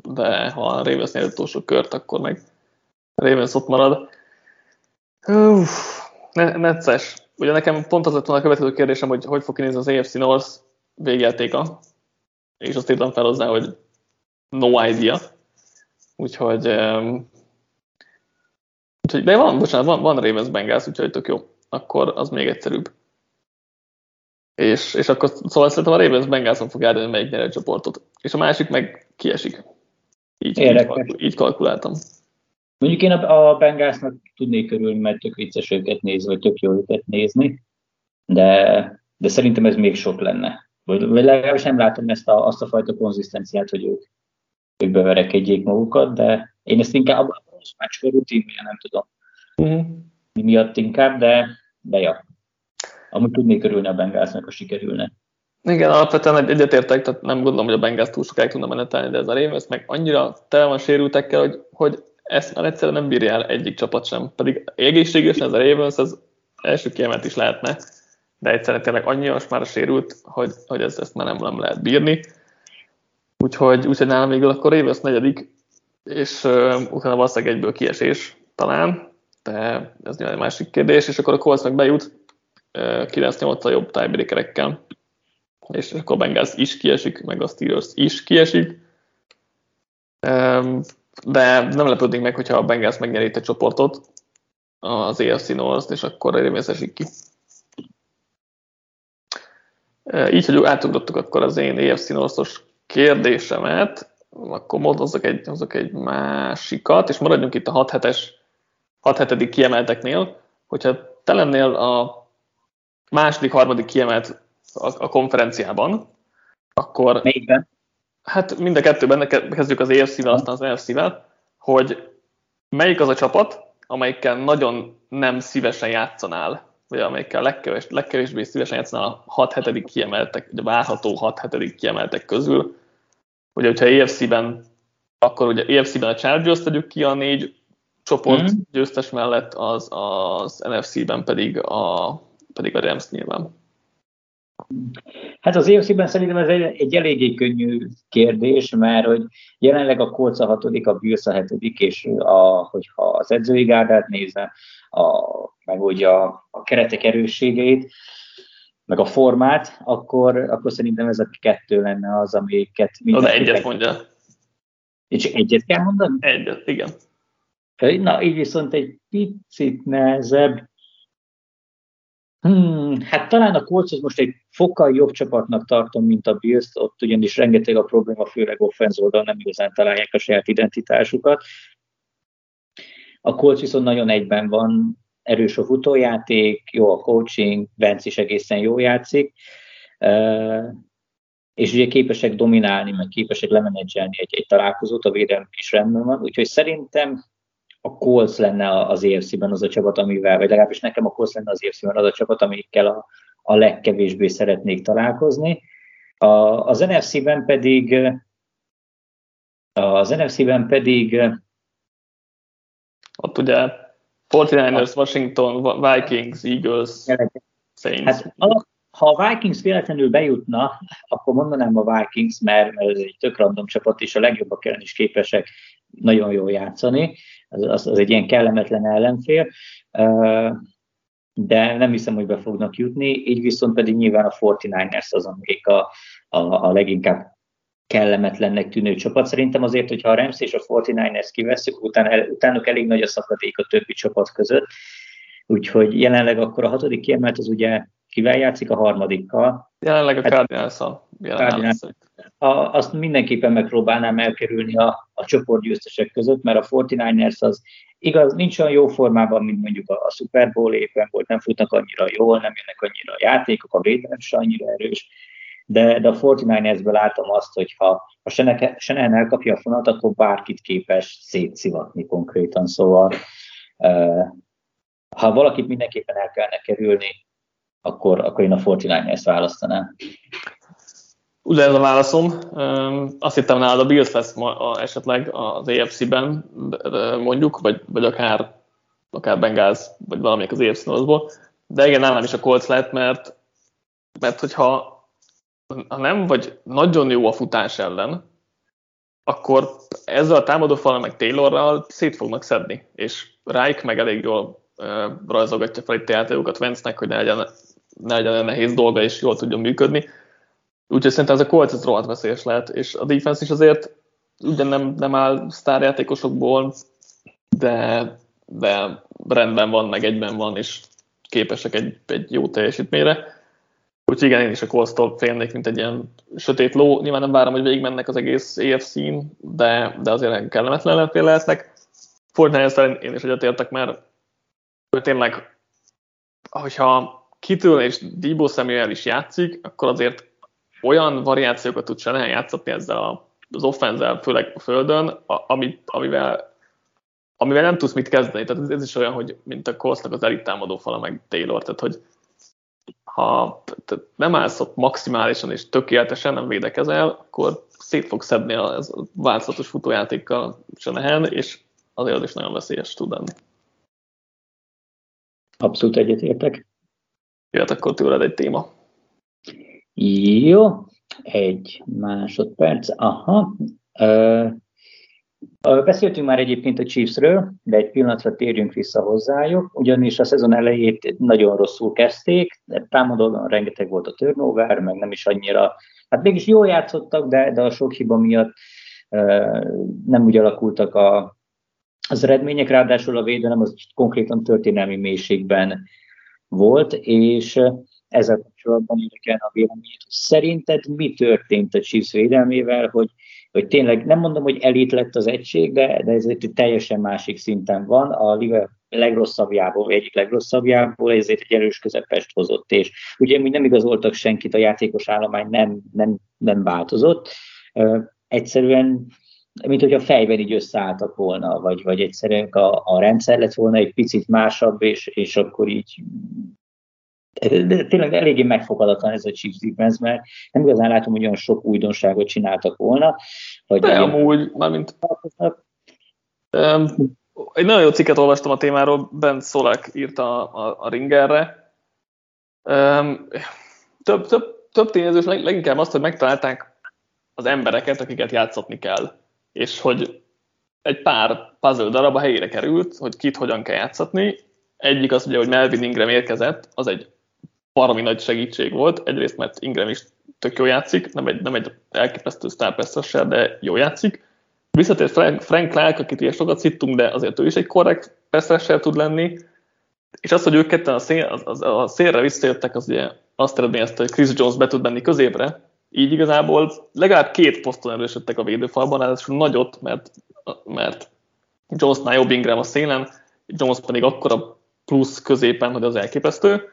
de ha a Ravens nyer utolsó kört, akkor meg Ravens ott marad. Uff, necces. Ugye nekem pont az lett volna a következő kérdésem, hogy hogy fog kinézni az AFC North végjátéka, és azt írtam fel hozzá, hogy no idea. Úgyhogy, um, úgyhogy de van, bocsánat, van, van Ravens Bengals, úgyhogy tök jó. Akkor az még egyszerűbb. És, és akkor szóval szerintem a Ravens Bengalson fog eldönni, melyik nyer csoportot. És a másik meg kiesik. Így, így, kalkul, így kalkuláltam. Mondjuk én a, a Bengalsnak tudnék örülni, mert tök vicces őket nézni, vagy tök jó őket nézni, de, de szerintem ez még sok lenne. Vagy, vagy legalábbis nem látom ezt a, azt a fajta konzisztenciát, hogy ők, ők beverekedjék magukat, de én ezt inkább a meccs rutin, nem tudom. Uh-huh. Mi miatt inkább, de, de ja. Amúgy tudnék örülni a Bengalsnak, ha sikerülne. Igen, alapvetően egyetértek, tehát nem gondolom, hogy a Bengals túl sokáig tudna menetelni, de ez a Ravens meg annyira tele van sérültekkel, hogy, hogy ezt már egyszerűen nem bírja el egyik csapat sem. Pedig egészségesen ez a Ravens, ez első kiemelt is lehetne, de egyszerűen tényleg annyira most már sérült, hogy, hogy ez, ezt már nem, nem lehet bírni. Úgyhogy, úgyhogy nálam végül akkor Ravens negyedik, és uh, utána valószínűleg egyből kiesés talán, de ez nyilván egy másik kérdés, és akkor a Colts meg bejut, 9-8 a jobb tiebreakerekkel, és akkor Bengals is kiesik, meg a Steelers is kiesik. De nem lepődnénk meg, hogyha a Bengals megnyeri a csoportot, az AFC North, és akkor Ravens esik ki. Így, hogy átugrottuk akkor az én AFC North-os kérdésemet, akkor hozzak egy, hozzak egy másikat, és maradjunk itt a 6 hetes 6 hetedik kiemelteknél, hogyha te lennél a második, harmadik kiemelt a, a konferenciában, akkor... Melyikben? Hát mind a kettőben, kezdjük az EFC-vel, aztán az NFC-vel, hogy melyik az a csapat, amelyikkel nagyon nem szívesen játszanál, vagy amelyikkel legkevés, legkevésbé szívesen játszanál a 6-7. kiemeltek, vagy a várható 6-7. kiemeltek közül. Ugye, hogyha EFC-ben, akkor ugye EFC-ben a Chargers tegyük ki a négy csoport mm. győztes mellett, az, az NFC-ben pedig a, pedig a Rams nyilván. Hát az EFC-ben szerintem ez egy, egy eléggé könnyű kérdés, mert hogy jelenleg a Colts a hatodik, a Bills a hetedik, és a, hogyha az edzői gárdát nézve, a, meg ugye a, a keretek erősségeit, meg a formát, akkor, akkor szerintem ez a kettő lenne az, amiket... Na, egyet mondja. És egyet kell mondani? Egyet, igen. Na, így viszont egy picit nehezebb. Hmm, hát talán a Colts most egy fokkal jobb csapatnak tartom, mint a Bills, ott ugyanis rengeteg a probléma, főleg offenz oldal nem igazán találják a saját identitásukat. A Colts viszont nagyon egyben van, erős a futójáték, jó a coaching, Benz is egészen jó játszik, és ugye képesek dominálni, meg képesek lemenedzselni egy, egy találkozót, a védelem is rendben van, úgyhogy szerintem a Colts lenne az EFC-ben az a csapat, amivel, vagy legalábbis nekem a Colts lenne az EFC-ben az a csapat, amikkel a, a legkevésbé szeretnék találkozni. A, az NFC-ben pedig az NFC-ben pedig ott ugye 49ers, Washington, Vikings, Eagles, Saints. Hát, ha a Vikings véletlenül bejutna, akkor mondanám a Vikings, mert, mert ez egy tök random csapat, és a legjobbak ellen is képesek nagyon jól játszani. Az, az, az egy ilyen kellemetlen ellenfél. De nem hiszem, hogy be fognak jutni, így viszont pedig nyilván a 49ers az, amelyik a, a, a leginkább kellemetlennek tűnő csapat. Szerintem azért, hogyha a Rams és a 49ers kiveszünk, utána, el, utánuk elég nagy a szakadék a többi csapat között. Úgyhogy jelenleg akkor a hatodik kiemelt az ugye kivel játszik a harmadikkal. Jelenleg a cardinals Cardinals. Azt mindenképpen megpróbálnám elkerülni a, a csoportgyőztesek között, mert a 49ers az igaz, nincs olyan jó formában, mint mondjuk a, a Super Bowl éppen volt, nem futnak annyira jól, nem jönnek annyira a játékok, a védelem se annyira erős, de, de a 49ersből látom azt, hogy ha, ha Senehen elkapja a fonat, akkor bárkit képes szétszivatni konkrétan, szóval ha valakit mindenképpen el kellene kerülni, akkor, akkor én a 49ers választanám. Ugye ez a válaszom. Azt hittem nálad a Bills lesz ma, esetleg az AFC-ben, mondjuk, vagy, vagy akár, akár Bengals, vagy valamelyik az Northból. De igen, nálam is a Colts lett, mert, mert hogyha ha nem vagy nagyon jó a futás ellen, akkor ezzel a támadófal meg Taylorral szét fognak szedni, és Reich meg elég jól uh, rajzolgatja fel itt a játékokat Vence-nek, hogy ne legyen, ne legyen nehéz dolga, és jól tudjon működni. Úgyhogy szerintem ez a Colts ez rohadt veszélyes lehet, és a defense is azért ugyan nem, nem áll sztárjátékosokból, de, de rendben van, meg egyben van, és képesek egy, egy jó teljesítményre. Úgyhogy igen, én is a Colts-tól félnék, mint egy ilyen sötét ló. Nyilván nem várom, hogy végigmennek az egész EFC-n, de, de azért kellemetlen ellenfél lehetnek. Fortnite én is egyetértek, mert tényleg, hogyha kitől és Debo Samuel is játszik, akkor azért olyan variációkat tud Shanahan játszatni ezzel az offenzel, főleg a földön, amit, amivel, amivel nem tudsz mit kezdeni. Tehát ez, ez is olyan, hogy mint a Coltsnak az elit támadó fala, meg Taylor, tehát hogy ha nem állsz ott maximálisan és tökéletesen nem védekezel, akkor szét fog szedni a, ez a változatos futójátékkal Shanahan, és azért az is nagyon veszélyes tud lenni. Abszolút egyetértek. Jöhet akkor tőled egy téma. Jó, egy másodperc. Aha. Beszéltünk már egyébként a Chiefsről, de egy pillanatra térjünk vissza hozzájuk, ugyanis a szezon elejét nagyon rosszul kezdték, de támadóban rengeteg volt a turnover, meg nem is annyira, hát mégis jól játszottak, de, de a sok hiba miatt nem úgy alakultak a, az eredmények, ráadásul a védelem az konkrétan történelmi mélységben volt, és ezzel kapcsolatban érdekelne a véleményét, szerinted mi történt a Chiefs védelmével, hogy hogy tényleg nem mondom, hogy elit lett az egység, de, de ez egy teljesen másik szinten van. A legrosszabbjából, vagy egyik legrosszabbjából, ezért egy erős közepest hozott, és ugye mi nem igazoltak senkit, a játékos állomány nem, nem, nem változott, egyszerűen mint hogy a fejben így összeálltak volna, vagy, vagy egyszerűen a, a rendszer lett volna egy picit másabb, és, és akkor így tényleg eléggé megfogadatlan ez a Chiefs defense, mert nem igazán látom, hogy olyan sok újdonságot csináltak volna. Vagy De amúgy, mármint um, egy nagyon jó cikket olvastam a témáról, Ben Szolek írta a, a, a Ringerre. Um, több, több, több tényezős, leginkább azt, hogy megtalálták az embereket, akiket játszatni kell, és hogy egy pár puzzle darab a helyére került, hogy kit hogyan kell játszatni. Egyik az ugye, hogy Melvin Ingram érkezett, az egy baromi nagy segítség volt. Egyrészt, mert Ingram is tök jó játszik, nem egy, nem egy elképesztő sztárpesztessel, de jó játszik. Visszatért Frank, Frank Clark, akit ilyen sokat szittunk, de azért ő is egy korrekt peszessel tud lenni. És az, hogy ők ketten a, szél, a, a szélre visszajöttek, az ugye azt eredményezte, hogy Chris Jones be tud menni középre, így igazából legalább két poszton erősödtek a védőfalban, ráadásul nagyot, mert, mert Jonesnál jobb Ingram a szélen, Jones pedig akkora plusz középen, hogy az elképesztő.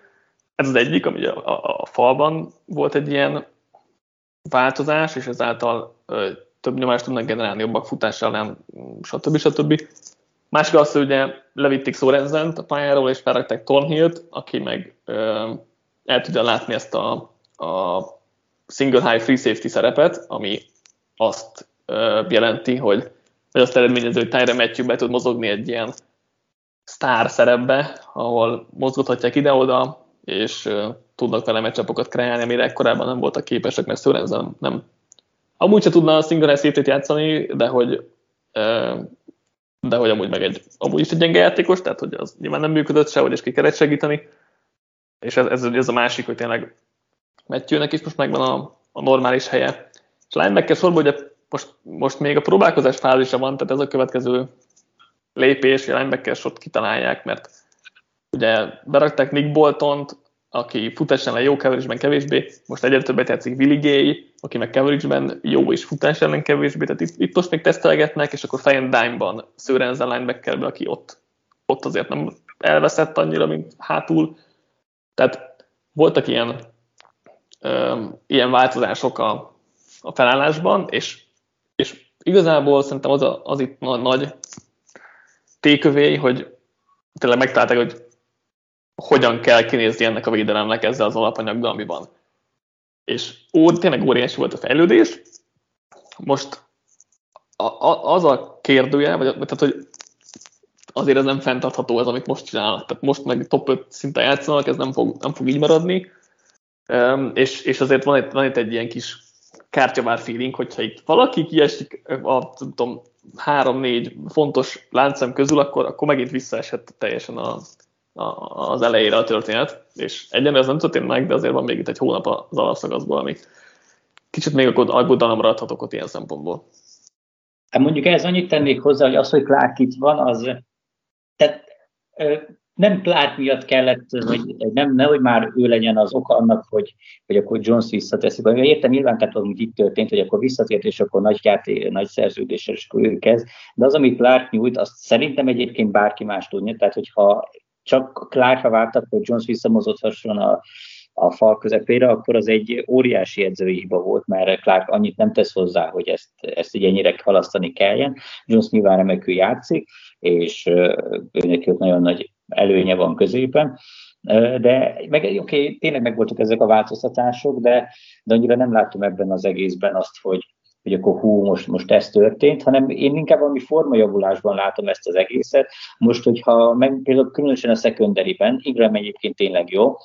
Ez az egyik, ami a, a, a falban volt egy ilyen változás, és ezáltal ö, több nyomást tudnak generálni jobbak futással, nem, stb. stb. Másik az, hogy ugye levitték Sorenzent a pályáról, és felrakták Thornhill-t, aki meg ö, el tudja látni ezt a, a single high free safety szerepet, ami azt ö, jelenti, hogy, hogy azt eredményező, hogy Tyre Matthew be tud mozogni egy ilyen sztár szerepbe, ahol mozgathatják ide-oda, és tudnak vele meccsapokat kreálni, amire korábban nem voltak képesek, mert Sörenzen nem. Amúgy se tudna a single safety játszani, de hogy, de hogy amúgy meg egy, amúgy is egy gyenge játékos, tehát hogy az nyilván nem működött se, hogy is ki kellett segíteni. És ez, ez, ez a másik, hogy tényleg Matthewnek is most megvan a, a normális helye. És linebacker sorban ugye most, most még a próbálkozás fázisa van, tehát ez a következő lépés, hogy a linebacker sort kitalálják, mert Ugye berakták Nick Boltont, aki futás ellen jó coverage kevésbé, most egyre többet játszik Willi Gay, aki meg coverage jó és futás ellen kevésbé, tehát itt, itt most még tesztelgetnek, és akkor fejen dime-ban Sörensen linebackerbe, aki ott, ott azért nem elveszett annyira, mint hátul. Tehát voltak ilyen, ö, ilyen változások a, a felállásban, és, és igazából szerintem az, a, az itt nagy tékövé, hogy tényleg megtalálták, hogy hogyan kell kinézni ennek a védelemnek ezzel az alapanyaggal, ami van. És ó, tényleg óriási volt a fejlődés. Most a, a, az a kérdője, vagy, tehát, hogy azért ez nem fenntartható ez, amit most csinálnak. Tehát most meg top 5 szinten játszanak, ez nem fog, nem fog így maradni. Um, és, és azért van itt, van itt egy ilyen kis kártyavár feeling, hogyha itt valaki kiesik a tudom, három-négy fontos láncem közül, akkor, akkor megint visszaesett teljesen a, az elejére a történet, és egyenlően ez nem történt meg, de azért van még itt egy hónap az alapszakaszból, ami kicsit még aggodalomra adhatok ott ilyen szempontból. Hát mondjuk ez annyit tennék hozzá, hogy az, hogy Clark itt van, az tehát, nem Clark miatt kellett, hogy nem, nehogy már ő legyen az oka annak, hogy, hogy akkor Jones visszateszik. Értem, nyilván tehát hogy itt történt, hogy akkor visszatért, és akkor nagy, játé, nagy szerződéssel, és akkor ő kezd. De az, amit Clark nyújt, azt szerintem egyébként bárki más tudja. Tehát, hogyha csak Clarkra vártak, hogy Jones visszamozodhasson a, a fal közepére, akkor az egy óriási edzői hiba volt, mert Clark annyit nem tesz hozzá, hogy ezt, ezt így ennyire halasztani kelljen. Jones nyilván remekül játszik, és őnek nagyon nagy előnye van középen. De meg, oké, tényleg megvoltak ezek a változtatások, de, de annyira nem látom ebben az egészben azt, hogy, hogy akkor hú, most, most ez történt, hanem én inkább valami formajavulásban látom ezt az egészet. Most, hogyha meg, például különösen a secondary-ben, Ingram egyébként tényleg jó,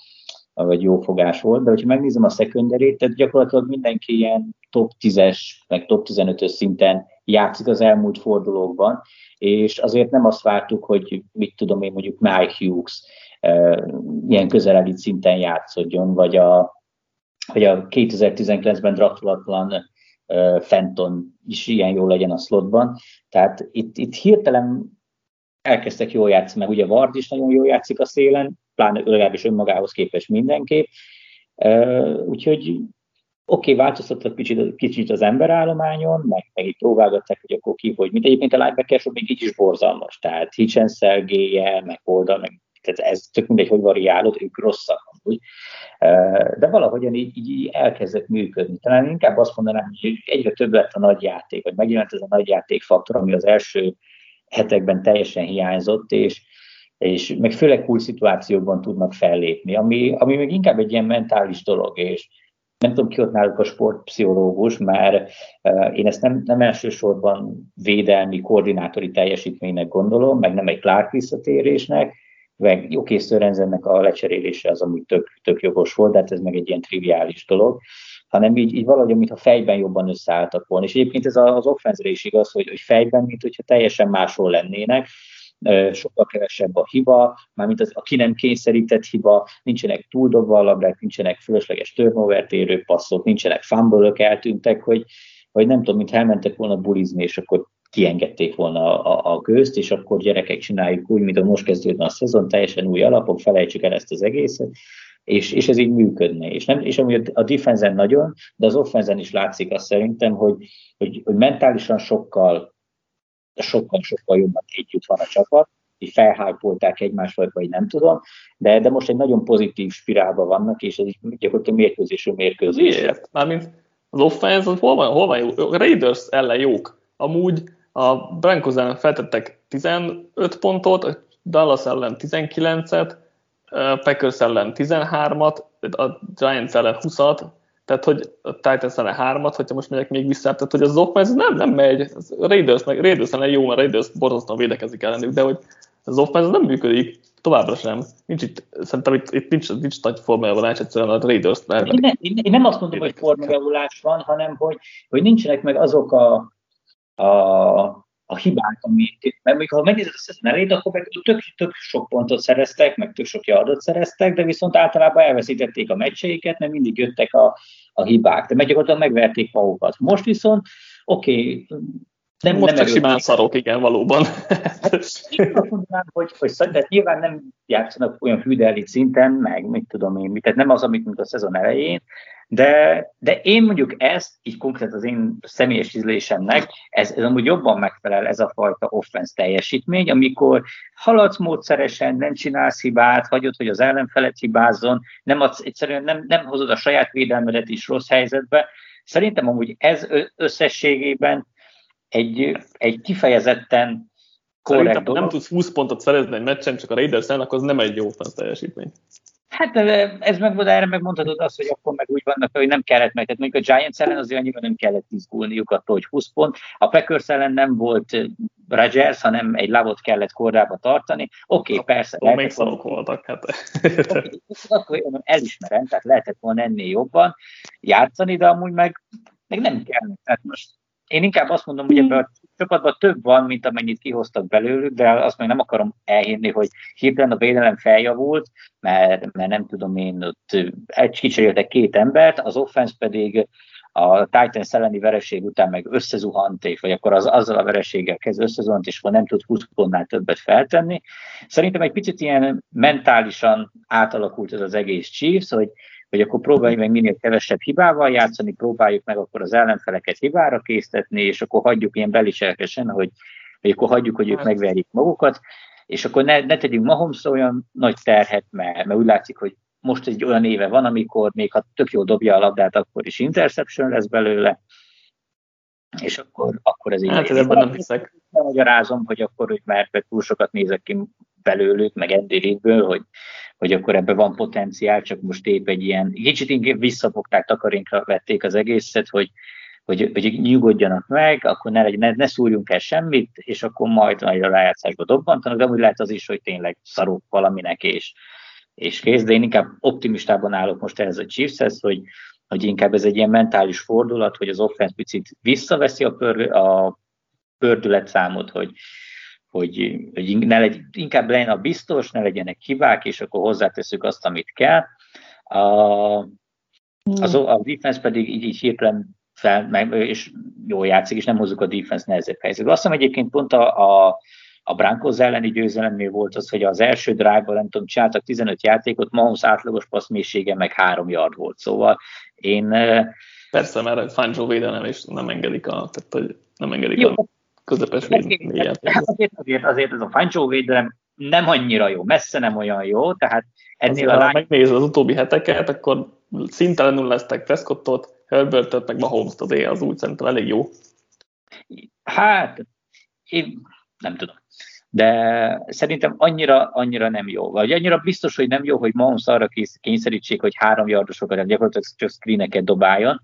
vagy jó fogás volt, de hogyha megnézem a secondary tehát gyakorlatilag mindenki ilyen top 10-es, meg top 15-ös szinten játszik az elmúlt fordulókban, és azért nem azt vártuk, hogy mit tudom én, mondjuk Mike Hughes e, ilyen közeledi szinten játszodjon, vagy a, vagy a 2019-ben draftolatlan Fenton is ilyen jó legyen a slotban. Tehát itt, itt hirtelen elkezdtek jól játszani, meg ugye Vard is nagyon jól játszik a szélen, pláne legalábbis önmagához képest mindenképp. Úgyhogy Oké, okay, változtattak kicsit, kicsit az emberállományon, meg, meg így próbálgatták, hogy akkor ki, hogy mit. Egyébként a linebacker még így is borzalmas, tehát Hitchen Szergéje, meg oldal, meg tehát ez tök mindegy, hogy variálod, ők rosszak amúgy. De valahogyan így, így elkezdett működni. Talán inkább azt mondanám, hogy egyre több lett a nagy játék, vagy megjelent ez a nagy játék faktor, ami az első hetekben teljesen hiányzott, és, és meg főleg cool szituációkban tudnak fellépni, ami, ami még inkább egy ilyen mentális dolog, és nem tudom ki ott náluk a sportpszichológus, mert én ezt nem, nem elsősorban védelmi, koordinátori teljesítménynek gondolom, meg nem egy Clark visszatérésnek, meg Oké Szörenzennek a lecserélése az amúgy tök, tök jogos volt, de hát ez meg egy ilyen triviális dolog, hanem így, így valahogy, mintha fejben jobban összeálltak volna. És egyébként ez az offenzre is igaz, hogy, hogy fejben, mint hogyha teljesen máshol lennének, sokkal kevesebb a hiba, mármint az, a ki nem kényszerített hiba, nincsenek túldobva a labdák, nincsenek fölösleges turnover érő passzok, nincsenek fumble eltűntek, hogy, hogy nem tudom, mint elmentek volna bulizni, és akkor kiengedték volna a, a gőzt, és akkor gyerekek csináljuk úgy, mint a most kezdődne a szezon, teljesen új alapok, felejtsük el ezt az egészet, és, és ez így működne. És, nem, és ami a defensen nagyon, de az offenzen is látszik azt szerintem, hogy, hogy, hogy mentálisan sokkal sokkal, sokkal jobban együtt van a csapat, így felhájpolták egymást, vagy, vagy nem tudom, de, de most egy nagyon pozitív spirálban vannak, és ez így gyakorlatilag mérkőzésről mérkőzés. Miért? Mármint az offense, az hol van, hol van jó? Raiders ellen jók. Amúgy a Broncos ellen feltettek 15 pontot, a Dallas ellen 19-et, a Packers ellen 13-at, a Giants ellen 20-at, tehát, hogy a Titans ellen hármat, hogyha most megyek még vissza, tehát, hogy az offense nem, nem megy, Raiders, meg Raiders ellen jó, mert Raiders borzasztóan védekezik ellenük, de hogy az offense nem működik, továbbra sem. Nincs itt, szerintem itt, itt nincs, nincs nagy formajavulás, egyszerűen a Raiders én, ne, én, én, nem azt mondom, hogy formajavulás van, hanem hogy, hogy nincsenek meg azok a, a a hibák, amit, mert mondjuk, ha megnézed a szezon elét, akkor meg tök, tök sok pontot szereztek, meg tök sok yardot szereztek, de viszont általában elveszítették a meccseiket, mert mindig jöttek a, a hibák, de gyakorlatilag megverték magukat. Most viszont, oké, okay, nem, Most nem csak simán szarok, igen, valóban. Hát, én azt mondanám, hogy, hogy tehát nyilván nem játszanak olyan hűdelit szinten, meg mit tudom én, tehát nem az, amit mint a szezon elején, de, de én mondjuk ezt, így konkrét az én személyes ízlésemnek, ez, ez amúgy jobban megfelel ez a fajta offense teljesítmény, amikor haladsz módszeresen, nem csinálsz hibát, hagyod, hogy az ellenfelet hibázzon, nem adsz, egyszerűen nem, nem hozod a saját védelmedet is rossz helyzetbe. Szerintem amúgy ez összességében egy, egy kifejezetten korrekt nem tudsz 20 pontot szerezni egy meccsen, csak a Raiders az nem egy jó offense teljesítmény. Hát ez meg, erre megmondhatod azt, hogy akkor meg úgy vannak, hogy nem kellett meg. Tehát mondjuk a Giants ellen azért annyira nem kellett izgulniuk attól, hogy 20 pont. A Packers ellen nem volt Rodgers, hanem egy lavot kellett kordába tartani. Oké, okay, persze. Akkor még szarok voltak, hát. okay, akkor elismerem, tehát lehetett volna ennél jobban játszani, de amúgy meg, meg nem kell. Tehát most én inkább azt mondom, hogy ebben a csapatban több van, mint amennyit kihoztak belőlük, de azt meg nem akarom elhinni, hogy hirtelen a védelem feljavult, mert, mert nem tudom én, ott egy kicseréltek két embert, az offense pedig a Titans elleni vereség után meg összezuhant, és vagy akkor az, azzal a vereséggel kezd összezuhant, és akkor nem tud 20 pontnál többet feltenni. Szerintem egy picit ilyen mentálisan átalakult ez az egész Chiefs, hogy hogy akkor próbáljuk meg minél kevesebb hibával játszani, próbáljuk meg akkor az ellenfeleket hibára késztetni, és akkor hagyjuk ilyen beliselkesen, hogy, hogy akkor hagyjuk, hogy ők megverjék magukat, és akkor ne, ne tegyünk Mahomes olyan nagy terhet, mert, mert úgy látszik, hogy most egy olyan éve van, amikor még ha tök jól dobja a labdát, akkor is interception lesz belőle, és akkor, akkor ez így... Hát ebben nem hiszek. Nem magyarázom, hogy akkor, hogy mert túl sokat nézek ki belőlük, meg Andy hogy, hogy akkor ebben van potenciál, csak most épp egy ilyen, kicsit inkább visszafogták, takarénkra vették az egészet, hogy, hogy, hogy nyugodjanak meg, akkor ne, ne, ne szúrjunk el semmit, és akkor majd, majd a rájátszásba dobbantanak, de úgy lehet az is, hogy tényleg szarok valaminek, és, és kész, de én inkább optimistában állok most ehhez a chiefs hogy, hogy inkább ez egy ilyen mentális fordulat, hogy az offense picit visszaveszi a, pör, a pördületszámot, hogy, hogy, hogy ne legy, inkább legyen a biztos, ne legyenek hibák, és akkor hozzáteszük azt, amit kell. A, az, a defense pedig így, így hirtelen fel, meg, és jól játszik, és nem hozzuk a defense nehezebb helyzetbe. Azt hiszem egyébként pont a, a, a Broncos elleni győzelemnél volt az, hogy az első drive-ban, nem tudom, csináltak 15 játékot, Mahomes átlagos passzmélysége meg 3 yard volt. Szóval én Persze, mert Fangio védelem, és nem engedik a, tehát, hogy nem engedik Jó. a közepes védelmet. Azért, azért, azért ez a Fangio védelem nem annyira jó, messze nem olyan jó, tehát ennél azért, a lány... megnézed az utóbbi heteket, akkor szintelenül lesztek Prescottot, Herbertet, meg Mahomes-t az az úgy szerintem elég jó. Hát, én nem tudom. De szerintem annyira, annyira nem jó. Vagy annyira biztos, hogy nem jó, hogy Mahomes arra kényszerítsék, hogy három yardosokat, gyakorlatilag csak screeneket dobáljon.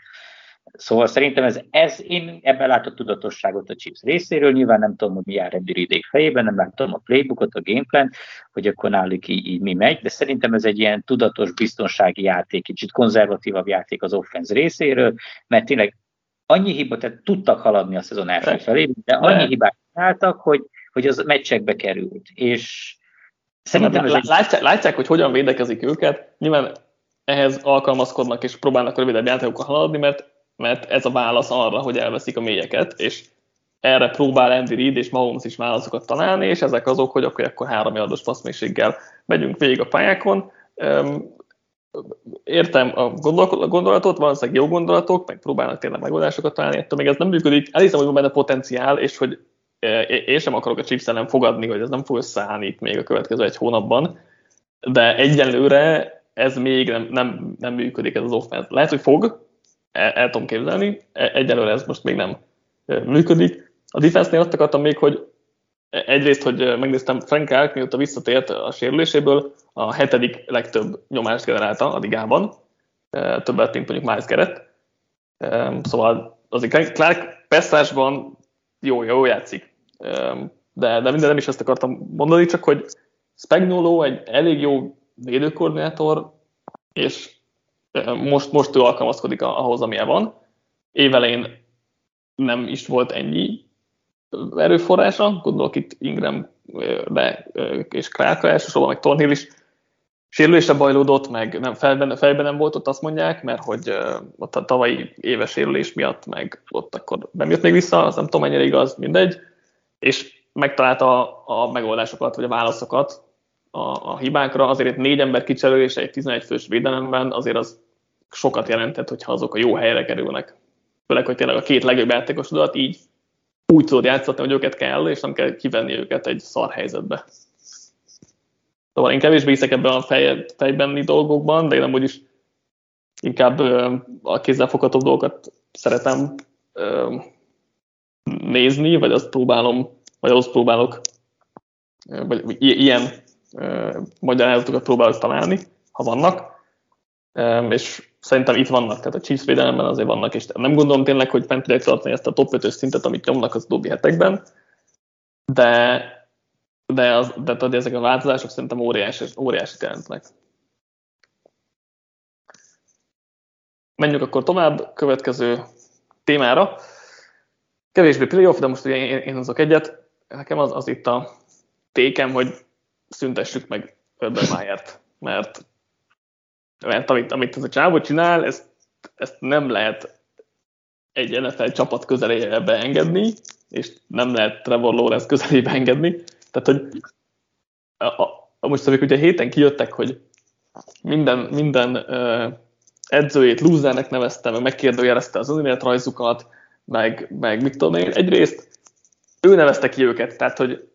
Szóval szerintem ez, ez én ebben látok tudatosságot a Chiefs részéről, nyilván nem tudom, hogy mi jár Andy Ridék fejében, nem látom a playbookot, a gameplan, hogy akkor náluk így, így mi megy, de szerintem ez egy ilyen tudatos biztonsági játék, kicsit konzervatívabb játék az offense részéről, mert tényleg annyi hiba, tehát tudtak haladni a szezon első felé, de annyi hibát csináltak, hogy, hogy az meccsekbe került. És szerintem ez látják, látják, hogy hogyan védekezik őket, nyilván ehhez alkalmazkodnak és próbálnak rövidebb játékokkal haladni, mert, mert ez a válasz arra, hogy elveszik a mélyeket, és erre próbál Andy Reid és Mahomes is válaszokat találni, és ezek azok, hogy akkor, akkor három yardos passzmélységgel megyünk végig a pályákon értem a gondolatot, valószínűleg jó gondolatok, meg próbálnak tényleg megoldásokat találni, ettől még ez nem működik. Elhiszem, hogy van benne potenciál, és hogy e, én sem akarok a chips ellen fogadni, hogy ez nem fog összeállni itt még a következő egy hónapban, de egyelőre ez még nem, nem, nem működik ez az offense. Lehet, hogy fog, el, el tudom képzelni, e, egyelőre ez most még nem e, működik. A defense-nél azt akartam még, hogy egyrészt, hogy megnéztem Frank Elk, mióta visszatért a sérüléséből, a hetedik legtöbb nyomást generálta a ligában, többet, mint mondjuk Miles Garrett. Szóval azért Clark pesszásban jó, jó játszik. De, de minden nem is ezt akartam mondani, csak hogy Spagnolo egy elég jó védőkoordinátor, és most, most ő alkalmazkodik ahhoz, amilyen van. Évelén nem is volt ennyi erőforrása, gondolok itt Ingram de, és Clarkra elsősorban, meg Thornhill is. Sérülésre bajlódott, meg nem, felben, fejben nem volt ott, azt mondják, mert hogy ott a tavalyi éves sérülés miatt, meg ott akkor nem jött még vissza, az nem tudom mennyire igaz, mindegy, és megtalálta a, a megoldásokat, vagy a válaszokat a, a hibákra, azért itt négy ember kicserülése egy 11 fős védelemben, azért az sokat jelentett, hogyha azok a jó helyre kerülnek. Főleg, hogy tényleg a két legjobb játékosodat így úgy tudod játszatni, hogy őket kell, és nem kell kivenni őket egy szar helyzetbe. Szóval én kevésbé hiszek ebben a fej, fejbenni dolgokban, de én amúgy is inkább a kézzelfoghatóbb dolgokat szeretem nézni, vagy azt próbálom, vagy ahhoz próbálok, vagy ilyen magyarázatokat próbálok találni, ha vannak. És szerintem itt vannak, tehát a Chiefs védelemben azért vannak, és nem gondolom tényleg, hogy fent tudják tartani ezt a top 5 szintet, amit nyomnak az dobbi hetekben, de, de, az, de, de ezek a változások szerintem óriási, óriási jelentnek. Menjünk akkor tovább, következő témára. Kevésbé playoff, de most ugye én, én azok egyet. Nekem az, az itt a tékem, hogy szüntessük meg Urban mert mert amit, amit ez a csávó csinál, ezt, ezt nem lehet egy NFL csapat közelébe engedni, és nem lehet Trevor Lawrence közelébe engedni. Tehát, hogy a, a, most amikor ugye héten kijöttek, hogy minden, minden uh, edzőjét lúzernek nevezte, meg megkérdőjelezte az önéletrajzukat, meg, meg mit tudom én, egyrészt ő nevezte ki őket, tehát, hogy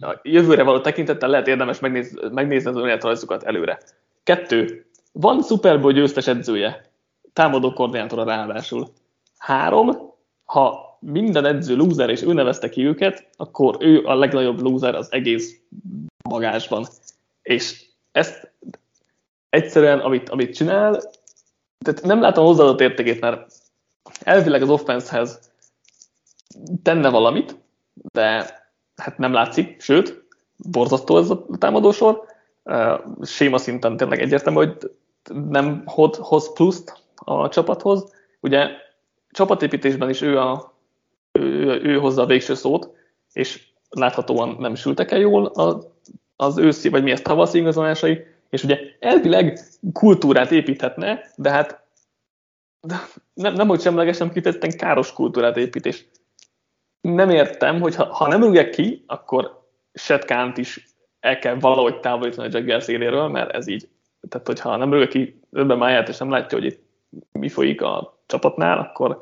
a jövőre való tekintettel lehet érdemes megnéz, megnézni az önéletrajzukat előre. Kettő, van Super Bowl győztes edzője, támadó koordinátora ráadásul. Három, ha minden edző lúzer, és ő nevezte ki őket, akkor ő a legnagyobb lúzer az egész magásban. És ezt egyszerűen, amit, amit csinál, tehát nem látom hozzáadott értékét, mert elvileg az offensehez tenne valamit, de hát nem látszik, sőt, borzasztó ez a támadósor. Uh, séma szinten tényleg egyértelmű, hogy nem hoz, pluszt a csapathoz. Ugye csapatépítésben is ő, a, ő, ő hozza a végső szót, és láthatóan nem sültek el jól az, az őszi, vagy mi ezt tavaszi igazolásai, és ugye elvileg kultúrát építhetne, de hát nem, nem hogy semlegesen kifejezetten káros kultúrát épít, és nem értem, hogy ha, ha nem rúgják ki, akkor Setkánt is el kell valahogy távolítani a Jaguars éléről, mert ez így tehát hogyha nem rögök ki öbben máját, és nem látja, hogy itt mi folyik a csapatnál, akkor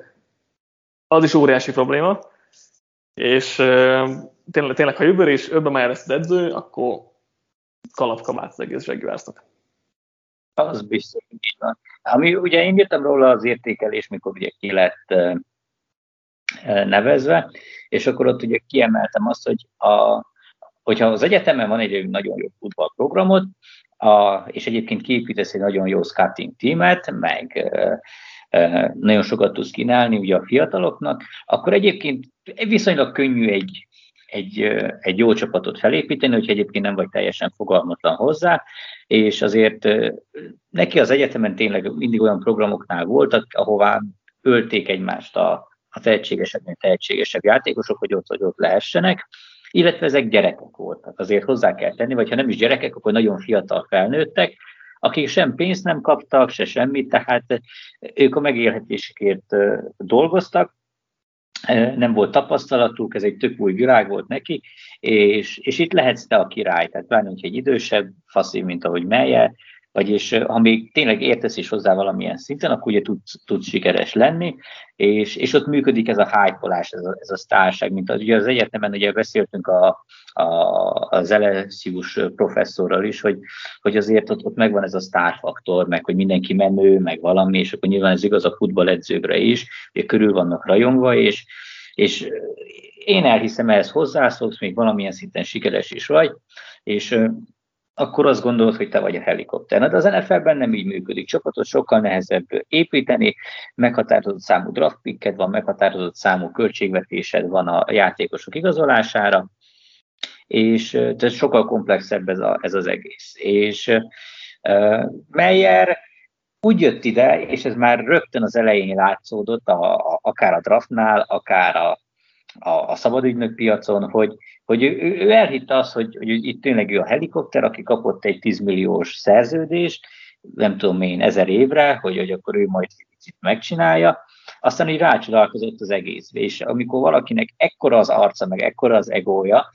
az is óriási probléma, és tényleg, tényleg ha jövőre is öbben már lesz edző, akkor kalapkabát az egész Jaguarsnak. Az biztos, hogy így van. Ami ugye én írtam róla az értékelés, mikor ugye ki lett nevezve, és akkor ott ugye kiemeltem azt, hogy a, hogyha az egyetemen van egy nagyon jó futballprogramot, a, és egyébként kiépítesz egy nagyon jó scouting teamet, meg nagyon sokat tudsz kínálni ugye a fiataloknak, akkor egyébként viszonylag könnyű egy, egy, egy jó csapatot felépíteni, hogy egyébként nem vagy teljesen fogalmatlan hozzá, és azért neki az egyetemen tényleg mindig olyan programoknál voltak, ahová ölték egymást a, a tehetségesebb, tehetségesebb játékosok, hogy ott, hogy ott lehessenek, illetve ezek gyerekek voltak. Azért hozzá kell tenni, vagy ha nem is gyerekek, akkor nagyon fiatal felnőttek, akik sem pénzt nem kaptak, se semmit, tehát ők a megélhetésükért dolgoztak, nem volt tapasztalatuk, ez egy tök új világ volt neki, és, és itt lehetsz te a király, tehát pláne, hogy egy idősebb faszi, mint ahogy Melye, vagyis ha még tényleg értesz is hozzá valamilyen szinten, akkor ugye tudsz, tudsz sikeres lenni, és, és ott működik ez a hype ez a, ez a sztárság, mint az, ugye az egyetemen ugye beszéltünk a, a, az LSU-s professzorral is, hogy, hogy azért ott, ott megvan ez a sztárfaktor, meg hogy mindenki menő, meg valami, és akkor nyilván ez igaz a futballedzőkre is, hogy körül vannak rajongva, és, és én elhiszem, ehhez hozzászólsz, még valamilyen szinten sikeres is vagy, és akkor azt gondolod, hogy te vagy a helikopter. De az NFL-ben nem így működik. Csapatot sokkal nehezebb építeni, meghatározott számú draftpicked van, meghatározott számú költségvetésed van a játékosok igazolására, és ez sokkal komplexebb ez, a, ez az egész. És uh, Meyer úgy jött ide, és ez már rögtön az elején látszódott, a, a, akár a draftnál, akár a, a, a szabadügynök piacon, hogy, hogy ő, ő elhitte azt, hogy, hogy itt tényleg ő a helikopter, aki kapott egy 10 milliós szerződést, nem tudom én, ezer évre, hogy, hogy akkor ő majd megcsinálja, aztán így rácsodálkozott az egész. És amikor valakinek ekkora az arca, meg ekkora az egója,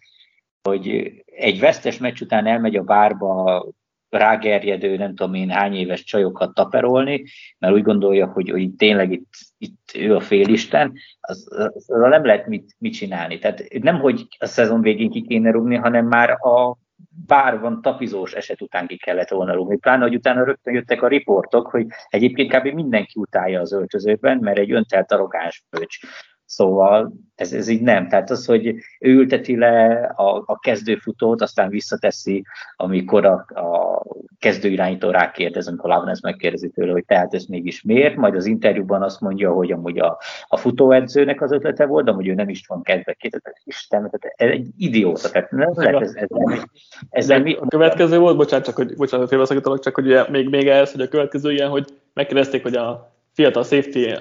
hogy egy vesztes meccs után elmegy a bárba rágerjedő, nem tudom én hány éves csajokat taperolni, mert úgy gondolja, hogy, hogy tényleg itt, itt ő a félisten, az, az, az nem lehet mit, mit csinálni. Tehát nem, hogy a szezon végén ki kéne rúgni, hanem már a bárban tapizós eset után ki kellett volna rúgni. Pláne, hogy utána rögtön jöttek a riportok, hogy egyébként kb. mindenki utálja az öltözőben, mert egy öntelt arrogáns pöcs Szóval ez, ez így nem. Tehát az, hogy ő ülteti le a, a kezdőfutót, aztán visszateszi, amikor a, a kezdőirányító rákérdez, amikor Lavnez megkérdezi tőle, hogy tehát ez mégis miért, majd az interjúban azt mondja, hogy amúgy a, a futóedzőnek az ötlete volt, de amúgy ő nem is van kedve kérdezni. Isten, tehát ez egy idióta, tehát nem lehet ez, ez, ez, ez ez mi... A következő volt, bocsánat, csak hogy, bocsánat, félbeszakítalak, csak hogy ugye, még, még ez, hogy a következő ilyen, hogy megkérdezték, hogy a fiatal safety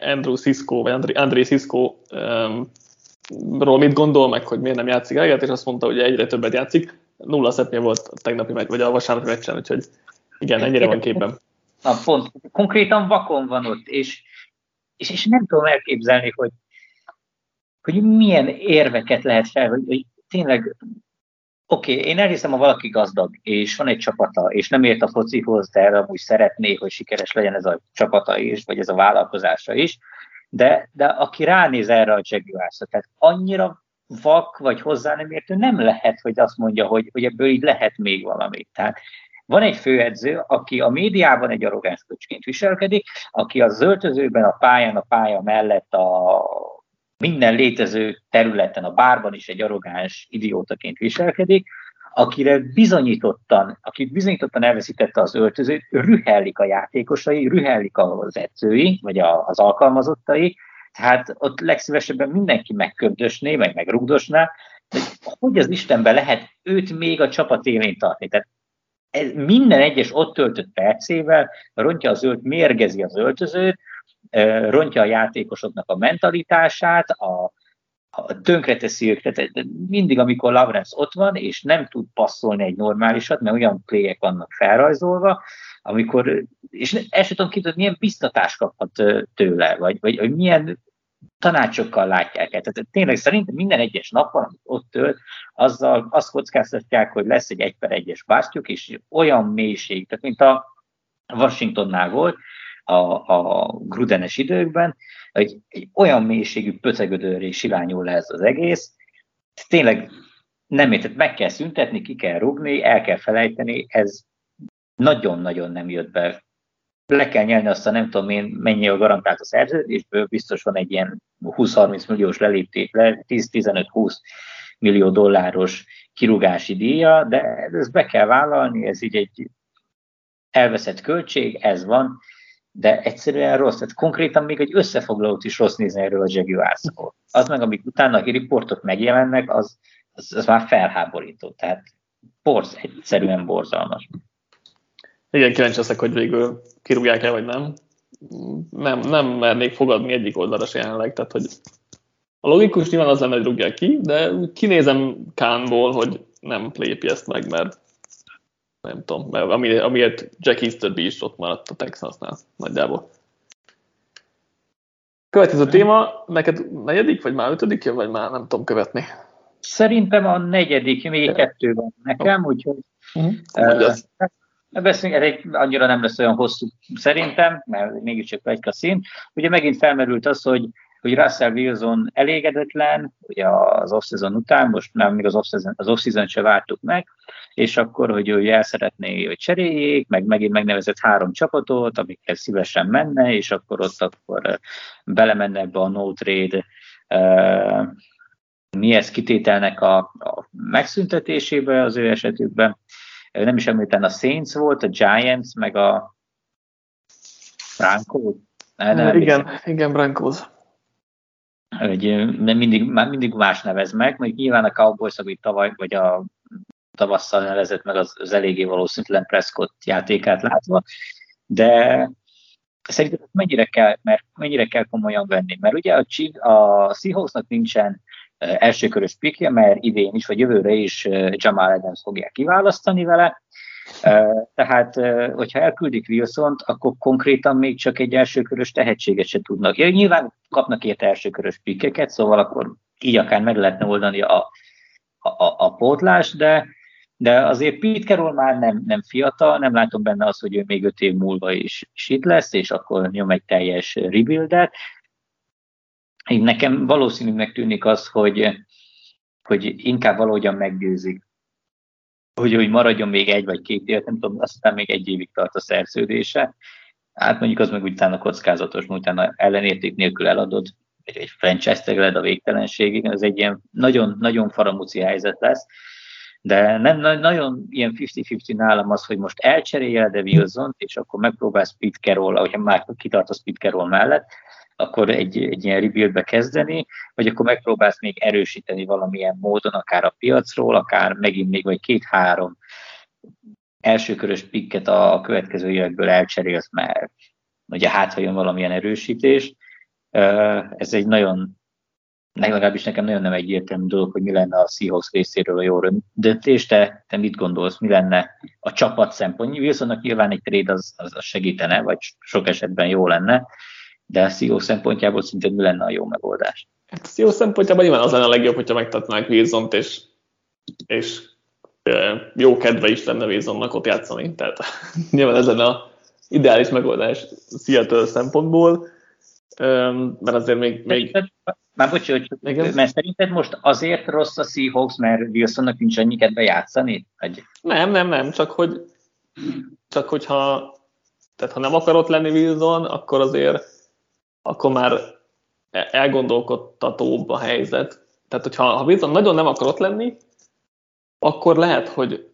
Andrew Cisco, vagy André, um, ról mit gondol meg, hogy miért nem játszik eleget, és azt mondta, hogy egyre többet játszik. Nulla szetnél volt a tegnapi meccs, vagy a vasárnapi meccsen, úgyhogy igen, ennyire van képben. Na pont, konkrétan vakon van ott, és, és, és nem tudom elképzelni, hogy, hogy milyen érveket lehet fel, hogy, hogy tényleg Oké, okay, én elhiszem, ha valaki gazdag, és van egy csapata, és nem ért a focihoz, de amúgy szeretné, hogy sikeres legyen ez a csapata is, vagy ez a vállalkozása is, de, de aki ránéz erre a jaguars tehát annyira vak, vagy hozzá nem értő, nem lehet, hogy azt mondja, hogy, hogy ebből így lehet még valami. Tehát van egy főedző, aki a médiában egy arrogáns köcsként viselkedik, aki a zöldözőben, a pályán, a pálya mellett a minden létező területen, a bárban is egy arrogáns idiótaként viselkedik, akire bizonyítottan, akit bizonyítottan elveszítette az öltözőt, rühellik a játékosai, rühellik az edzői, vagy az alkalmazottai, tehát ott legszívesebben mindenki megkördösné, meg megrugdosná, hogy hogy az Istenben lehet őt még a csapat élén tartani. Tehát ez minden egyes ott töltött percével rontja az ölt, mérgezi az öltözőt, rontja a játékosoknak a mentalitását, a, a tönkreteszi őket. Mindig, amikor Lawrence ott van, és nem tud passzolni egy normálisat, mert olyan pléjek vannak felrajzolva, amikor, és el sem tudom képzelni, milyen biztatást kaphat tőle, vagy, vagy, vagy milyen tanácsokkal látják el. Tehát tényleg szerintem minden egyes napon, amit ott tölt, azzal azt kockáztatják, hogy lesz egy egy per egyes bástyuk, és olyan mélység, tehát mint a Washingtonnál volt, a, a grudenes időkben, hogy egy olyan mélységű pöcegödőre és silányul le ez az egész, tényleg nem érted, meg kell szüntetni, ki kell rugni, el kell felejteni, ez nagyon-nagyon nem jött be. Le kell nyelni azt a nem tudom én mennyi a garantált a szerződésből, biztos van egy ilyen 20-30 milliós leléptés, 10-15-20 millió dolláros kirúgási díja, de ezt be kell vállalni, ez így egy elveszett költség, ez van, de egyszerűen rossz. Tehát konkrétan még egy összefoglalót is rossz nézni erről a Jaguarsról. Az meg, amik utána a riportok megjelennek, az, az, az már felháborító. Tehát borz, egyszerűen borzalmas. Igen, kíváncsi leszek, hogy végül kirúgják-e, vagy nem. Nem, nem mernék fogadni egyik oldalra se jelenleg, tehát hogy a logikus nyilván az lenne, hogy rúgják ki, de kinézem Kánból, hogy nem lépi ezt meg, mert nem tudom, mert ami, amiért Jack Easterby is ott maradt a Texansnál nagyjából. Következő téma, neked negyedik, vagy már ötödik vagy már nem tudom követni? Szerintem a negyedik, még kettő van nekem, úgyhogy uh-huh. uh, Beszélünk, ez egy, annyira nem lesz olyan hosszú szerintem, mert mégiscsak egy szín. Ugye megint felmerült az, hogy hogy Russell Wilson elégedetlen, ugye az off-season után, most nem még az off-season, az off-season se vártuk meg, és akkor, hogy ő el szeretné, hogy cseréljék, meg megint megnevezett három csapatot, amikkel szívesen menne, és akkor ott akkor belemenne ebbe a no trade uh, mi ez kitételnek a, a megszüntetésébe az ő esetükben. Nem is említem, a Saints volt, a Giants, meg a Broncos. Igen, igen, Broncos hogy mindig, már mindig más nevez meg, majd nyilván a Cowboys, amit tavaly, vagy a tavasszal nevezett meg, az, az eléggé valószínűtlen Prescott játékát látva, de szerintem mennyire kell, mert mennyire kell komolyan venni, mert ugye a, a Seahawksnak nincsen elsőkörös pikje, mert idén is, vagy jövőre is Jamal Adams fogják kiválasztani vele, tehát, hogyha elküldik wilson akkor konkrétan még csak egy elsőkörös tehetséget se tudnak. Ja, nyilván kapnak ért elsőkörös pikkeket, szóval akkor így akár meg lehetne oldani a, a, a pótlást, de, de azért Pete Carroll már nem, nem fiatal, nem látom benne azt, hogy ő még öt év múlva is, is itt lesz, és akkor nyom egy teljes rebuildet. Én nekem valószínűnek tűnik az, hogy, hogy inkább valahogyan meggyőzik hogy, hogy maradjon még egy vagy két évet, nem tudom, aztán még egy évig tart a szerződése. Hát mondjuk az meg utána kockázatos, utána ellenérték nélkül eladod, egy, egy franchise a végtelenségig, ez egy ilyen nagyon, nagyon faramúci helyzet lesz. De nem nagyon ilyen 50-50 nálam az, hogy most elcserélje de wilson és akkor megpróbálsz Pete Carroll, ahogy már kitartasz Pete Carroll mellett, akkor egy, egy ilyen rebuildbe kezdeni, vagy akkor megpróbálsz még erősíteni valamilyen módon, akár a piacról, akár megint még vagy két-három elsőkörös pikket a következő évekből elcserélsz, mert ugye hát, ha jön valamilyen erősítés. Ez egy nagyon, legalábbis nekem nagyon nem egyértelmű dolog, hogy mi lenne a Seahawks részéről a jó döntés, de te mit gondolsz, mi lenne a csapat szempont? Wilsonnak nyilván egy trade az, az, az segítene, vagy sok esetben jó lenne, de a CEO szempontjából szintén mi lenne a jó megoldás? Hát a CEO szempontjából nyilván az lenne a legjobb, hogyha megtartanák wilson és, és jó kedve is lenne Wilsonnak ott játszani. Tehát [LAUGHS] nyilván ez lenne a ideális megoldás Seattle szempontból, mert azért még... még... Már bocs, hogy Igen? mert szerinted most azért rossz a Seahawks, mert Wilsonnak nincs annyi kedve játszani? Hogy... Nem, nem, nem, csak hogy csak hogyha tehát ha nem akarott lenni Wilson, akkor azért akkor már elgondolkodtatóbb a helyzet. Tehát, hogyha ha Wilson nagyon nem akar ott lenni, akkor lehet, hogy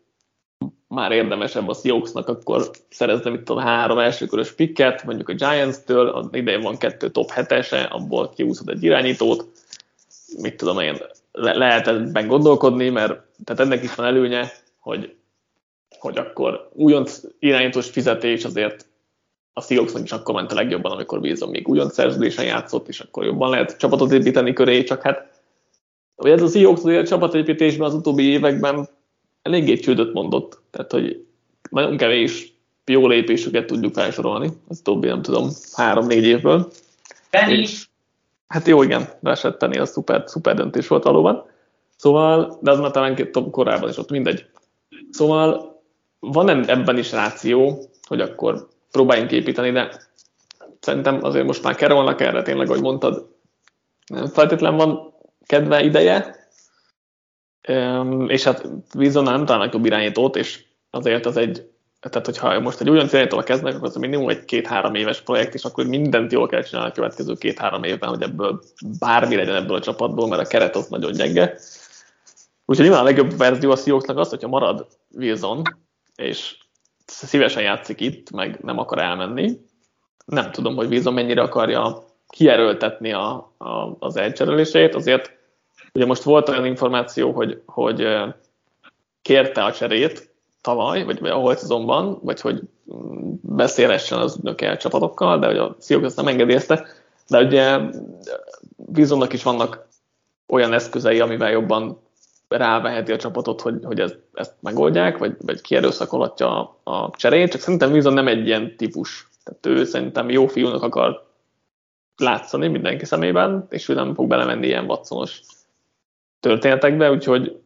már érdemesebb a Seahawksnak akkor szerezni, mit tudom, három elsőkörös pikket, mondjuk a Giants-től, az idején van kettő top hetese, abból kiúszod egy irányítót, mit tudom én, le- lehet ebben gondolkodni, mert tehát ennek is van előnye, hogy, hogy akkor újonc irányítós fizetés azért a Seahawksnak is akkor ment a legjobban, amikor bízom még újonc szerződésen játszott, és akkor jobban lehet csapatot építeni köré, csak hát hogy ez a Seahawks azért csapatépítésben az utóbbi években eléggé csődöt mondott, tehát hogy nagyon kevés jó lépésüket tudjuk felsorolni, az utóbbi nem tudom, három-négy évből. Penny. És, hát jó, igen, Rashad Penny az szuper, szuper döntés volt valóban. Szóval, de az már talán korábban is ott, mindegy. Szóval van ebben is ráció, hogy akkor próbáljunk építeni, de szerintem azért most már kerolnak erre tényleg, ahogy mondtad, nem feltétlen van kedve ideje, és hát Wilsonnál nem találnak jobb irányítót, és azért az egy, tehát hogyha most egy olyan irányítóval kezdnek, akkor az minimum egy két-három éves projekt, és akkor mindent jól kell csinálni a következő két-három évben, hogy ebből bármi legyen ebből a csapatból, mert a keret ott nagyon gyenge. Úgyhogy nyilván a legjobb verzió a Seahawksnak az, hogyha marad Wilson, és szívesen játszik itt, meg nem akar elmenni. Nem tudom, hogy Wilson mennyire akarja kierőltetni a, a, az elcserélését, azért ugye most volt olyan információ, hogy, hogy kérte a cserét tavaly, vagy a holt szezonban, vagy hogy mm, beszélessen az ügynöke csapatokkal, de hogy a Seahawks ezt nem engedélyezte, de ugye Wilsonnak is vannak olyan eszközei, amivel jobban ráveheti a csapatot, hogy, hogy ezt, ezt megoldják, vagy, vagy kierőszakolatja a, a cserét, csak szerintem Wilson nem egy ilyen típus. Tehát ő szerintem jó fiúnak akar látszani mindenki szemében, és ő nem fog belemenni ilyen vatszonos történetekbe, úgyhogy,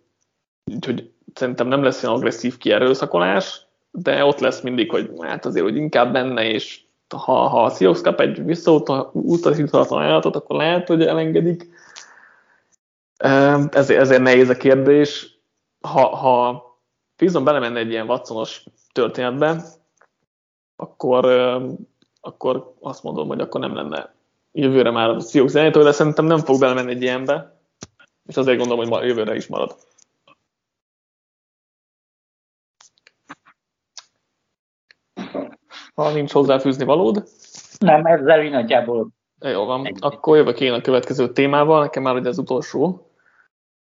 úgyhogy szerintem nem lesz ilyen agresszív kierőszakolás, de ott lesz mindig, hogy hát azért, hogy inkább benne, és ha, ha a Seahawks kap egy visszautasíthatatlan ajánlatot, akkor lehet, hogy elengedik. Ezért, ezért nehéz a kérdés. Ha, ha Fizon belemenne egy ilyen vatszonos történetbe, akkor, akkor azt mondom, hogy akkor nem lenne jövőre már a Seahawks irányító, de szerintem nem fog belemenni egy ilyenbe, és azért gondolom, hogy jövőre is marad. Ha nincs hozzáfűzni valód. Nem, ezzel nagyjából. Jó van, akkor jövök én a következő témával, nekem már ugye az utolsó.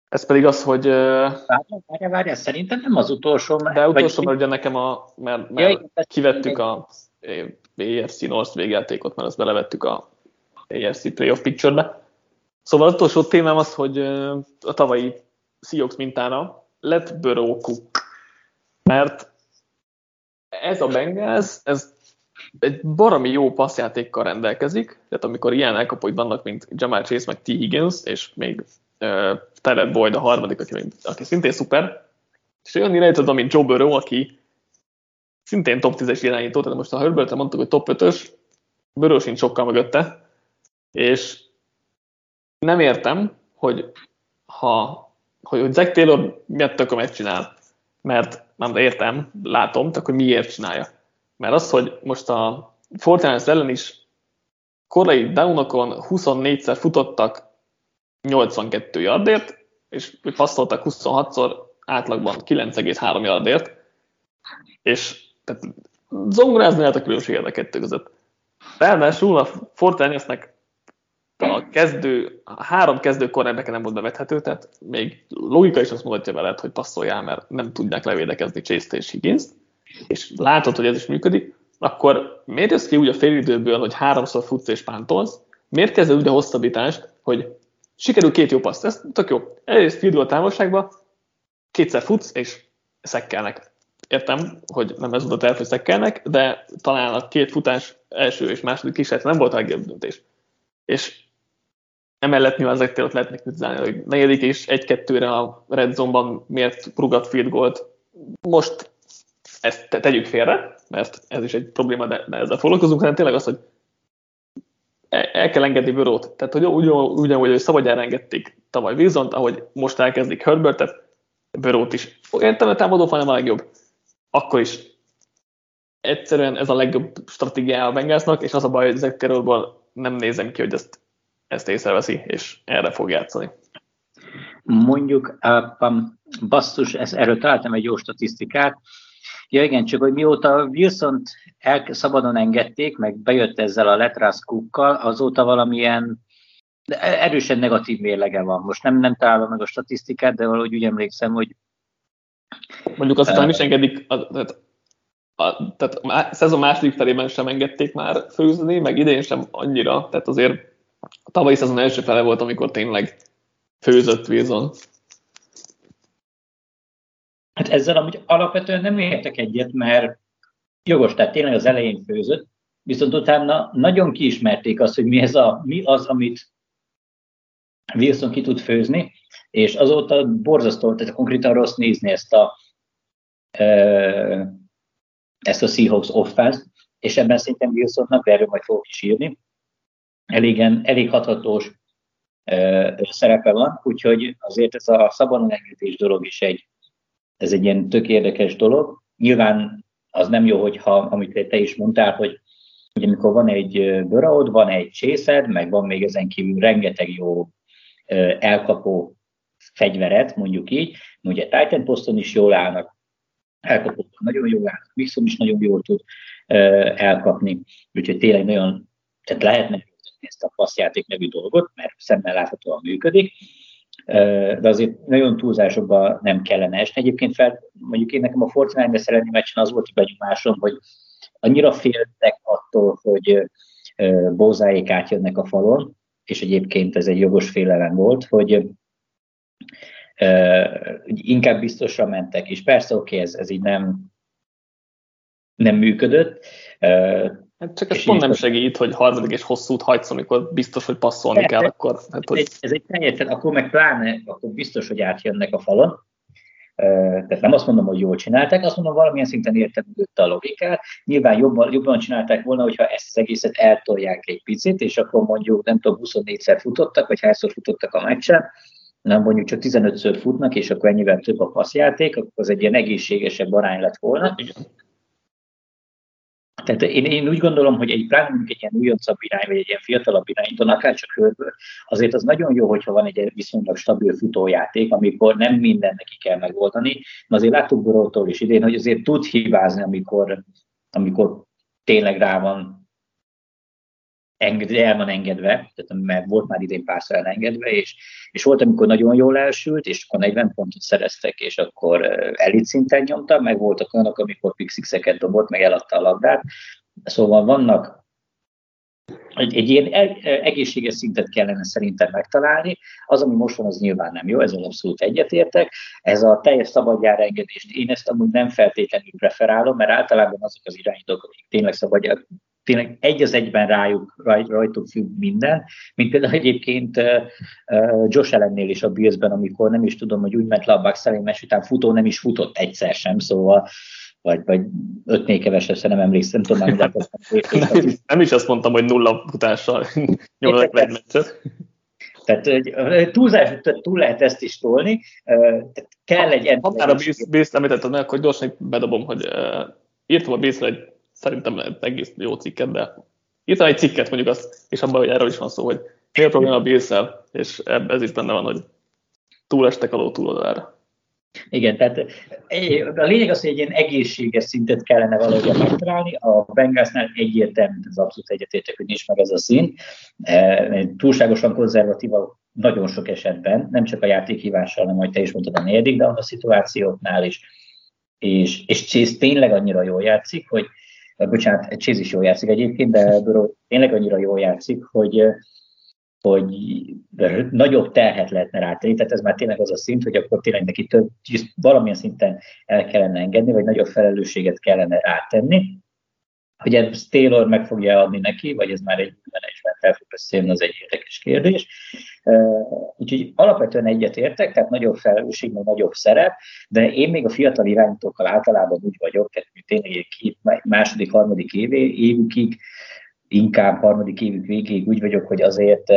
Ez pedig az, hogy... Várjál, várjál, szerintem nem az utolsó. Mert, de utolsó, mert ugye nekem a... Mert, mert ja, kivettük a EFC North végjátékot, mert azt belevettük a AFC Playoff Picture-be. Szóval az utolsó témám az, hogy a tavalyi Seahawks mintára lett Cook. Mert ez a Bengals, ez egy baromi jó passzjátékkal rendelkezik, tehát amikor ilyen elkapóid vannak, mint Jamal Chase, meg T. Higgins, és még uh, Tyler Boyd a harmadik, aki, aki szintén szuper, és olyan irányítod, mint Joe Burrow, aki szintén top 10-es irányító, tehát most a Herbert mondtuk, hogy top 5-ös, Burrow sincs sokkal mögötte, és nem értem, hogy ha hogy, hogy Zach Taylor miért tökömet csinál, mert nem értem, látom, csak hogy miért csinálja. Mert az, hogy most a Fortnite ellen is korai downokon 24-szer futottak 82 yardért, és passzoltak 26-szor átlagban 9,3 yardért, és tehát zongorázni lehet a különbséget a kettő között. Ráadásul a Fortnite-nek a kezdő, a három kezdő kornerbeke nem volt bevethető, tehát még logika is azt mutatja veled, hogy passzoljál, mert nem tudják levédekezni chase és higgins és látod, hogy ez is működik, akkor miért jössz ki úgy a félidőből, hogy háromszor futsz és pántolsz, miért kezded úgy a hosszabbítást, hogy sikerül két jó paszt, ez tök jó. Egyrészt field goal távolságba, kétszer futsz, és szekkelnek. Értem, hogy nem ez volt a hogy szekkelnek, de talán a két futás első és második kísérlet nem volt a legjobb döntés. És Emellett nyilván ezektől ott lehetnek kritizálni, hogy negyedik és egy-kettőre a red zone-ban miért prugat field goalt. Most ezt tegyük félre, mert ez is egy probléma, de, de ezzel foglalkozunk, hanem tényleg az, hogy el kell engedni Börót. Tehát, hogy ugyanúgy, ugyanúgy hogy szabadjára engedték tavaly wilson ahogy most elkezdik Herbertet, Börót is. Értem, a támadó nem a legjobb. Akkor is egyszerűen ez a legjobb stratégia a Bengalsnak, és az a baj, hogy ezek nem nézem ki, hogy ezt ezt észreveszi, és erre fog játszani. Mondjuk, um, basszus, erről találtam egy jó statisztikát. Ja igen, csak hogy mióta wilson el, szabadon engedték, meg bejött ezzel a Letras Cookkal, azóta valamilyen erősen negatív mérlege van. Most nem, nem találom meg a statisztikát, de valahogy úgy emlékszem, hogy Mondjuk azt uh, is engedik, tehát, a, tehát a szezon második felében sem engedték már főzni, meg idén sem annyira, tehát azért a tavalyi szezon első fele volt, amikor tényleg főzött Wilson. Hát ezzel amúgy alapvetően nem értek egyet, mert jogos, tehát tényleg az elején főzött, viszont utána nagyon kiismerték azt, hogy mi, ez a, mi az, amit Wilson ki tud főzni, és azóta borzasztó, tehát konkrétan rossz nézni ezt a, ezt a Seahawks offense és ebben szerintem Wilsonnak, erről majd fogok is írni, elégen, elég hathatós ö, szerepe van, úgyhogy azért ez a szabadon engedés dolog is egy, ez egy ilyen tök érdekes dolog. Nyilván az nem jó, hogyha, amit te is mondtál, hogy hogy amikor van egy bőraod, van egy csészed, meg van még ezen kívül rengeteg jó elkapó fegyveret, mondjuk így, ugye Titan poszton is jól állnak, elkapóban nagyon jól állnak, Mixon is nagyon jól tud elkapni, úgyhogy tényleg nagyon, tehát lehetne ezt a passzjáték nevű dolgot, mert szemmel láthatóan működik, de azért nagyon túlzásokba nem kellene esni. Egyébként fel, mondjuk én nekem a Fortnite szerelmi meccsen az volt a benyomásom, hogy annyira féltek attól, hogy bózáék átjönnek a falon, és egyébként ez egy jogos félelem volt, hogy inkább biztosra mentek, és persze oké, okay, ez, ez így nem, nem működött. Hát csak ez pont nem segít, hogy harmadik és hosszút hagysz, amikor biztos, hogy passzolni kell, akkor... Hát, hogy... Ez egy teljesen, akkor meg pláne, akkor biztos, hogy átjönnek a falon, tehát nem azt mondom, hogy jól csinálták, azt mondom, valamilyen szinten értem a logikát. Nyilván jobban, jobban csinálták volna, hogyha ezt az egészet eltolják egy picit, és akkor mondjuk, nem tudom, 24-szer futottak, vagy hányszor futottak a meccsen, nem mondjuk csak 15-ször futnak, és akkor ennyivel több a passzjáték, akkor az egy ilyen egészségesebb arány lett volna. Tehát én, én úgy gondolom, hogy egy pláne mondjuk egy ilyen újoncabb irány, vagy egy ilyen fiatalabb irányítón, akár csak körből, azért az nagyon jó, hogyha van egy viszonylag stabil futójáték, amikor nem minden neki kell megoldani. De azért láttuk Borótól is idén, hogy azért tud hibázni, amikor, amikor tényleg rá van enged, el van engedve, tehát, mert volt már idén párszor elengedve, és, és volt, amikor nagyon jól elsült, és akkor 40 pontot szereztek, és akkor elit szinten nyomta, meg voltak olyanok, amikor pixixeket dobott, meg eladta a labdát. Szóval vannak egy, egy ilyen egészséges szintet kellene szerintem megtalálni. Az, ami most van, az nyilván nem jó, ezzel abszolút egyetértek. Ez a teljes szabadjára engedést, én ezt amúgy nem feltétlenül preferálom, mert általában azok az irányítók, akik tényleg szabadjára tényleg egy az egyben rájuk, raj, rajtuk függ minden, mint például egyébként uh, Josh ellennél is a Billsben, amikor nem is tudom, hogy úgy ment le a Bucks elé, mert után futó nem is futott egyszer sem, szóval vagy, vagy ötnél kevesebb, nem emlékszem, tudom már, [LAUGHS] nem, nem, nem is azt mondtam, hogy nulla futással [LAUGHS] egy meccset. Tehát túlzás, túl lehet ezt is tolni, tehát kell egy... Ha már a Bills említetted meg, akkor gyorsan bedobom, hogy uh, írtam a bills egy szerintem egész jó cikket, de írtam egy cikket mondjuk azt, és abban, hogy erről is van szó, hogy mi a probléma a bills és ez is benne van, hogy túlestek a ló túloldalára. Igen, tehát a lényeg az, hogy egy ilyen egészséges szintet kellene valahogy megtalálni. A Bengalsnál egyértelmű, az abszolút egyetértek, hogy nincs meg ez a szín. E, túlságosan konzervatíva nagyon sok esetben, nem csak a játékhívással, hanem, hogy te is mondtad a negyedik, de a szituációknál is. És, és Chase tényleg annyira jól játszik, hogy bocsánat, Chase is jól játszik egyébként, de [LAUGHS] Burrow tényleg annyira jól játszik, hogy, hogy nagyobb terhet lehetne rátenni, tehát ez már tényleg az a szint, hogy akkor tényleg neki több, valamilyen szinten el kellene engedni, vagy nagyobb felelősséget kellene rátenni. Hogy ez Taylor meg fogja adni neki, vagy ez már egy menedzsment el fog beszélni, az egy érdekes kérdés. Úgyhogy alapvetően egyet értek, tehát nagyobb felelősség, meg nagyobb szerep, de én még a fiatal irányítókkal általában úgy vagyok, tehát tényleg egy második, harmadik évé, évükig, inkább harmadik évük végéig úgy vagyok, hogy azért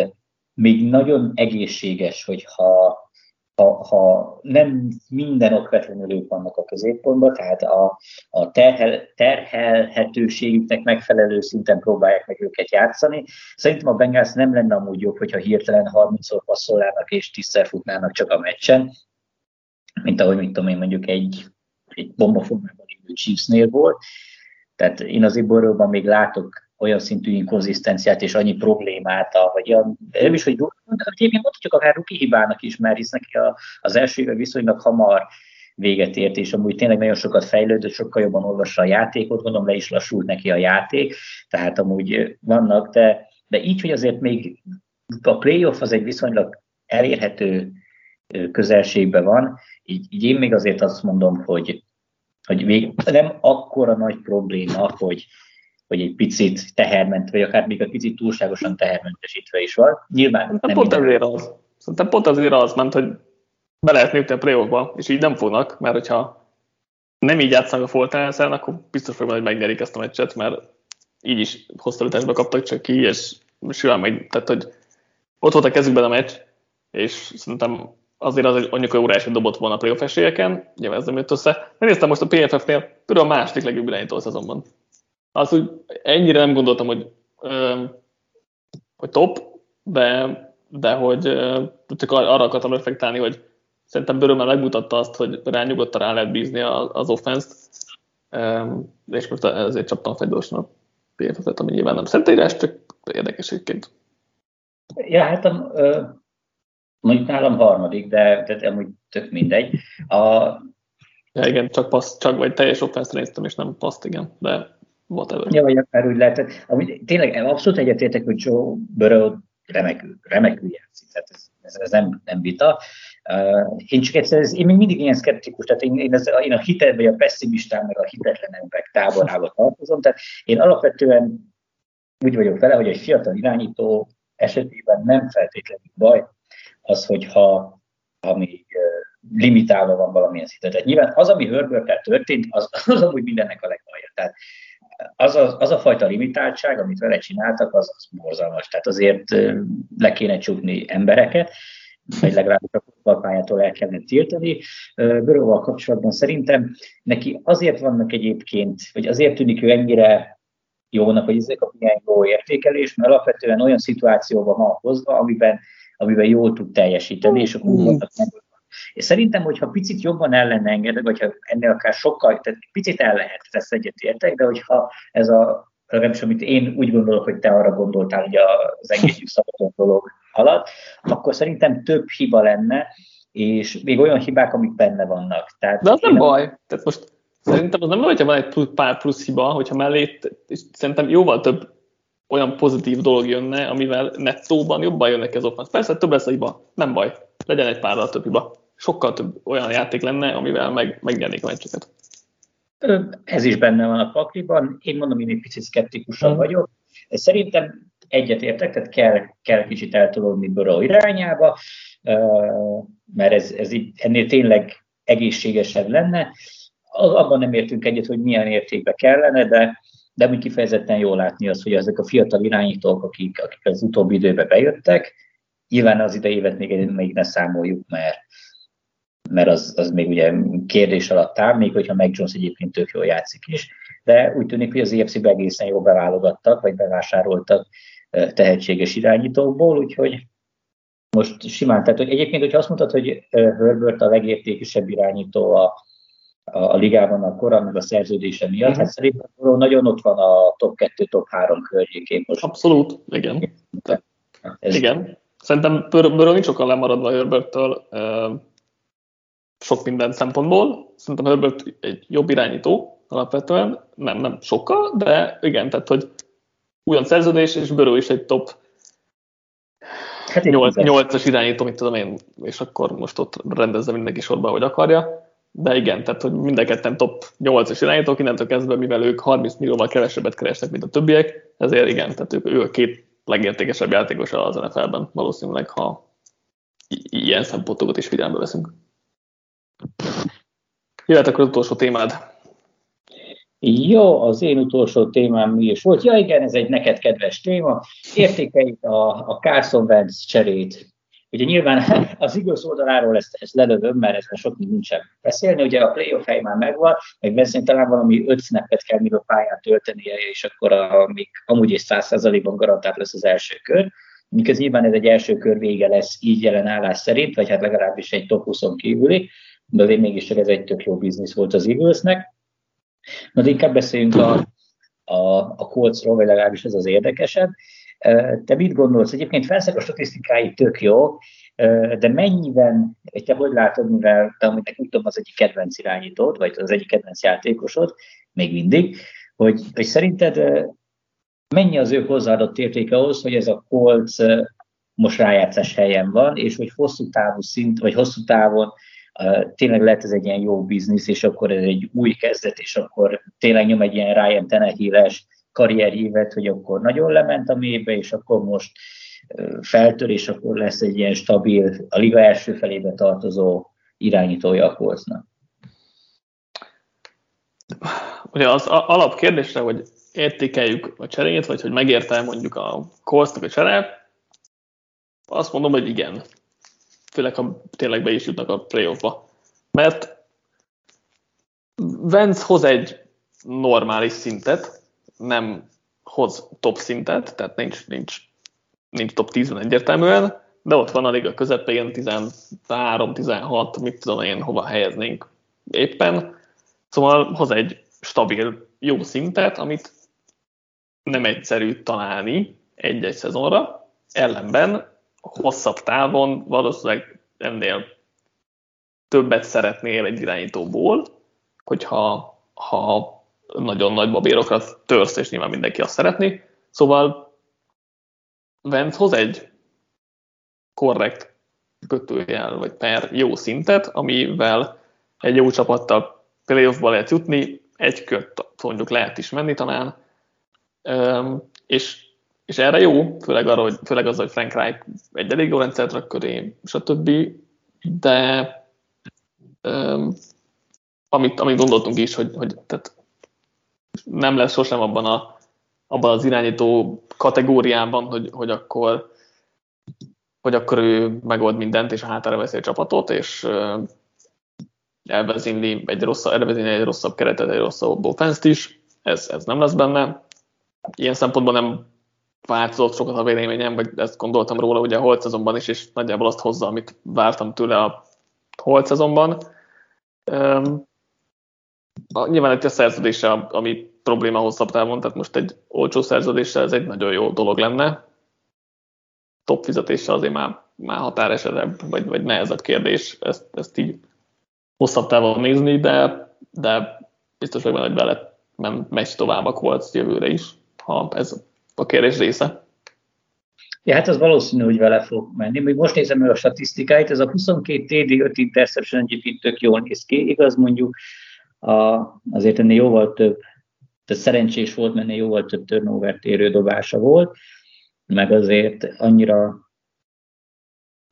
még nagyon egészséges, hogyha ha, ha nem minden okvetlenül ők vannak a középpontban, tehát a, a terhel, terhelhetőségüknek megfelelő szinten próbálják meg őket játszani. Szerintem a Bengals nem lenne amúgy jobb, hogyha hirtelen 30-szor passzolnának és 10 futnának csak a meccsen, mint ahogy mit tudom én mondjuk egy, egy bombaformában lévő Chiefsnél volt. Tehát én az Iborróban még látok olyan szintű inkonzisztenciát és annyi problémát, vagy olyan, nem is, hogy egyébként mondhatjuk akár ruki hibának is, mert hisz neki az első éve viszonylag hamar véget ért, és amúgy tényleg nagyon sokat fejlődött, sokkal jobban olvassa a játékot, gondolom le is lassult neki a játék, tehát amúgy vannak, de, de így, hogy azért még a playoff az egy viszonylag elérhető közelségben van, így, így én még azért azt mondom, hogy, hogy még nem akkora nagy probléma, hogy, hogy egy picit teherment, vagy akár még egy picit túlságosan tehermentesítve is van. Nyilván nem pont minden... azért az. Szerintem pont azért az ment, hogy be lehet lépni a play és így nem fognak, mert hogyha nem így játszanak a Fortnite-en, akkor biztos fogom, hogy megnyerik ezt a meccset, mert így is hosszabításba kaptak csak ki, és simán meg, tehát hogy ott volt a kezükben a meccs, és szerintem azért az egy annyira órási dobott volna a playoff esélyeken, ugye ez nem jött össze. Megnéztem most a PFF-nél, például a második legjobb irányító a szezonban. Az úgy ennyire nem gondoltam, hogy, hogy top, de, de hogy csak arra akartam reflektálni, hogy szerintem Börömmel megmutatta azt, hogy rányugodtan rá lehet bízni az offense-t, és most ezért csaptam fel gyorsan a PFF-et, ami nyilván nem szentírás, csak érdekességként. Ja, hát a, mondjuk nálam harmadik, de, de amúgy tök mindegy. A, ja, igen, csak passz, csak vagy teljes offense néztem, és nem paszt, igen, de whatever. Ja, vagy akár úgy lehet. Ami, tényleg abszolút egyetértek, hogy Joe Burrow remekül, remekül játszik, tehát ez, ez, ez nem, nem vita. Uh, én csak ez, én még mindig ilyen szkeptikus, tehát én, én, az, én a hitet, vagy a pessimistán, meg a hitetlenebbek táborába tartozom, tehát én alapvetően úgy vagyok vele, hogy egy fiatal irányító esetében nem feltétlenül baj az, hogyha ha még limitálva van valamilyen szinten. Tehát nyilván az, ami herbert történt, az, az amúgy mindennek a legalja. Tehát az a, az a fajta limitáltság, amit vele csináltak, az, az borzalmas. Tehát azért le kéne csukni embereket, vagy legalábbis a futballpályától el kellene tiltani. Böróval kapcsolatban szerintem neki azért vannak egyébként, vagy azért tűnik ő ennyire jónak, hogy ezek a milyen jó értékelés, mert alapvetően olyan szituációban van hozva, amiben, amiben jól tud teljesíteni, és akkor mm. És szerintem, hogyha picit jobban el lenne engedve, vagy ha ennél akár sokkal, tehát picit el lehet, ezt egyetértek, de hogyha ez a legalábbis amit én úgy gondolok, hogy te arra gondoltál, hogy az engedjük szabadon dolog alatt, akkor szerintem több hiba lenne, és még olyan hibák, amik benne vannak. Tehát De az nem baj. Tehát most szerintem az nem baj, hogyha van egy pár plusz hiba, hogyha mellé, és szerintem jóval több olyan pozitív dolog jönne, amivel nettóban jobban jönnek ez. Persze több lesz a hiba, nem baj, legyen egy párral több hiba sokkal több olyan játék lenne, amivel meg, megnyernék a meccseket. Ez is benne van a pakliban. Én mondom, én egy picit szkeptikusabb mm. vagyok. Szerintem egyetértek, tehát kell, kell kicsit eltolódni Burrow irányába, mert ez, ez így, ennél tényleg egészségesebb lenne. Abban nem értünk egyet, hogy milyen értékbe kellene, de, de úgy kifejezetten jól látni azt, hogy ezek a fiatal irányítók, akik, akik az utóbbi időben bejöttek, nyilván az idejévet még, még ne számoljuk, mert, mert az, az még ugye kérdés alatt áll, még hogyha meg Jones egyébként tök jól játszik is, de úgy tűnik, hogy az efc egészen jól beválogattak, vagy bevásároltak tehetséges irányítókból, úgyhogy most simán, tehát hogy egyébként, hogyha azt mondtad, hogy Herbert a legértékesebb irányító a, a, a ligában a kora, meg a szerződése miatt, uh-huh. hát szerintem nagyon ott van a top 2, top 3 környékén most. Abszolút, igen. Ez igen. Szerintem Burrow nincs sokkal lemaradva Herberttől sok minden szempontból. Szerintem Herbert egy jobb irányító alapvetően, nem, nem sokkal, de igen, tehát hogy újon szerződés, és Burrow is egy top hát 8-as irányító, mit tudom én, és akkor most ott rendezze mindenki sorba, hogy akarja. De igen, tehát hogy mind a top 8-as irányítók, innentől kezdve, mivel ők 30 millióval kevesebbet keresnek, mint a többiek, ezért igen, tehát ők, ő a két legértékesebb játékos az NFL-ben valószínűleg, ha ilyen szempontokat is figyelembe veszünk. Jöhet akkor az utolsó témád. Jó, az én utolsó témám mi is volt? Ja igen, ez egy neked kedves téma. Értékeljük a, a Carson Wentz cserét. Ugye nyilván [LAUGHS] az igaz oldaláról ezt, ezt lelövöm, mert ezt sok nincsen beszélni. Ugye a playoff hely már megvan, meg beszélni talán valami öt snappet kell még a pályán töltenie, és akkor a, még amúgy is száz százalékban garantált lesz az első kör. Miközben nyilván ez egy első kör vége lesz így jelen állás szerint, vagy hát legalábbis egy top 20 kívüli de azért mégiscsak ez egy tök jó biznisz volt az Eaglesnek. Na, de inkább beszéljünk a, a, a Coltsról, vagy legalábbis ez az érdekesebb. Te mit gondolsz? Egyébként felszeg a statisztikái tök jó, de mennyiben, vagy te hogy látod, mivel te amúgy nekem tudom az egyik kedvenc irányítód, vagy az egyik kedvenc játékosod, még mindig, hogy, hogy szerinted mennyi az ő hozzáadott értéke ahhoz, hogy ez a Colts most rájátszás helyen van, és hogy hosszú távú szint, vagy hosszú távon tényleg lehet ez egy ilyen jó biznisz, és akkor ez egy új kezdet, és akkor tényleg nyom egy ilyen Ryan Tenehiles karrierhívet, hogy akkor nagyon lement a mélybe, és akkor most feltör, és akkor lesz egy ilyen stabil, a liga első felébe tartozó irányítója a Coltsnak. Ugye az alapkérdésre, hogy értékeljük a cserét, vagy hogy megérte mondjuk a Coltsnak a csere, azt mondom, hogy igen. Főleg, ha tényleg be is jutnak a playoffba. Mert Vence hoz egy normális szintet, nem hoz top szintet, tehát nincs, nincs, nincs top 10-ben egyértelműen, de ott van a liga közepén 13-16, mit tudom én, hova helyeznénk éppen. Szóval hoz egy stabil, jó szintet, amit nem egyszerű találni egy-egy szezonra, ellenben hosszabb távon valószínűleg ennél többet szeretnél egy irányítóból, hogyha ha nagyon nagy babérokat törsz, és nyilván mindenki azt szeretné. Szóval Vence hoz egy korrekt kötőjel, vagy per jó szintet, amivel egy jó csapattal playoffba lehet jutni, egy kört mondjuk lehet is menni talán, és, és erre jó, főleg, arra, hogy, főleg az, hogy Frank Reich egy elég jó rendszert rak köré, stb. De üm, amit, amit gondoltunk is, hogy, hogy tehát nem lesz sosem abban, a, abban az irányító kategóriában, hogy, hogy akkor hogy akkor ő megold mindent, és a hátára veszi a csapatot, és elvezényli egy rosszabb, elvezényli egy rosszabb keretet, egy rosszabb offense is, ez, ez nem lesz benne. Ilyen szempontból nem változott sokat a véleményem, vagy ezt gondoltam róla ugye a holt szezonban is, és nagyjából azt hozza, amit vártam tőle a holt szezonban. Um, nyilván egy a szerződése, ami probléma hosszabb távon, tehát most egy olcsó szerződéssel ez egy nagyon jó dolog lenne. Top fizetéssel azért már, már határesetebb, vagy, vagy nehezebb kérdés ezt, ezt így hosszabb távon nézni, de, de biztos vagyok benne, hogy bele megy tovább a Colts jövőre is, ha ez a kérdés része. Ja, hát az valószínű, hogy vele fog menni. Még most nézem meg a statisztikáit, ez a 22 TD, 5 interception egyébként tök jól néz ki. Igaz, mondjuk a, azért ennél jóval több, tehát szerencsés volt, mert jóval több turnover érő dobása volt, meg azért annyira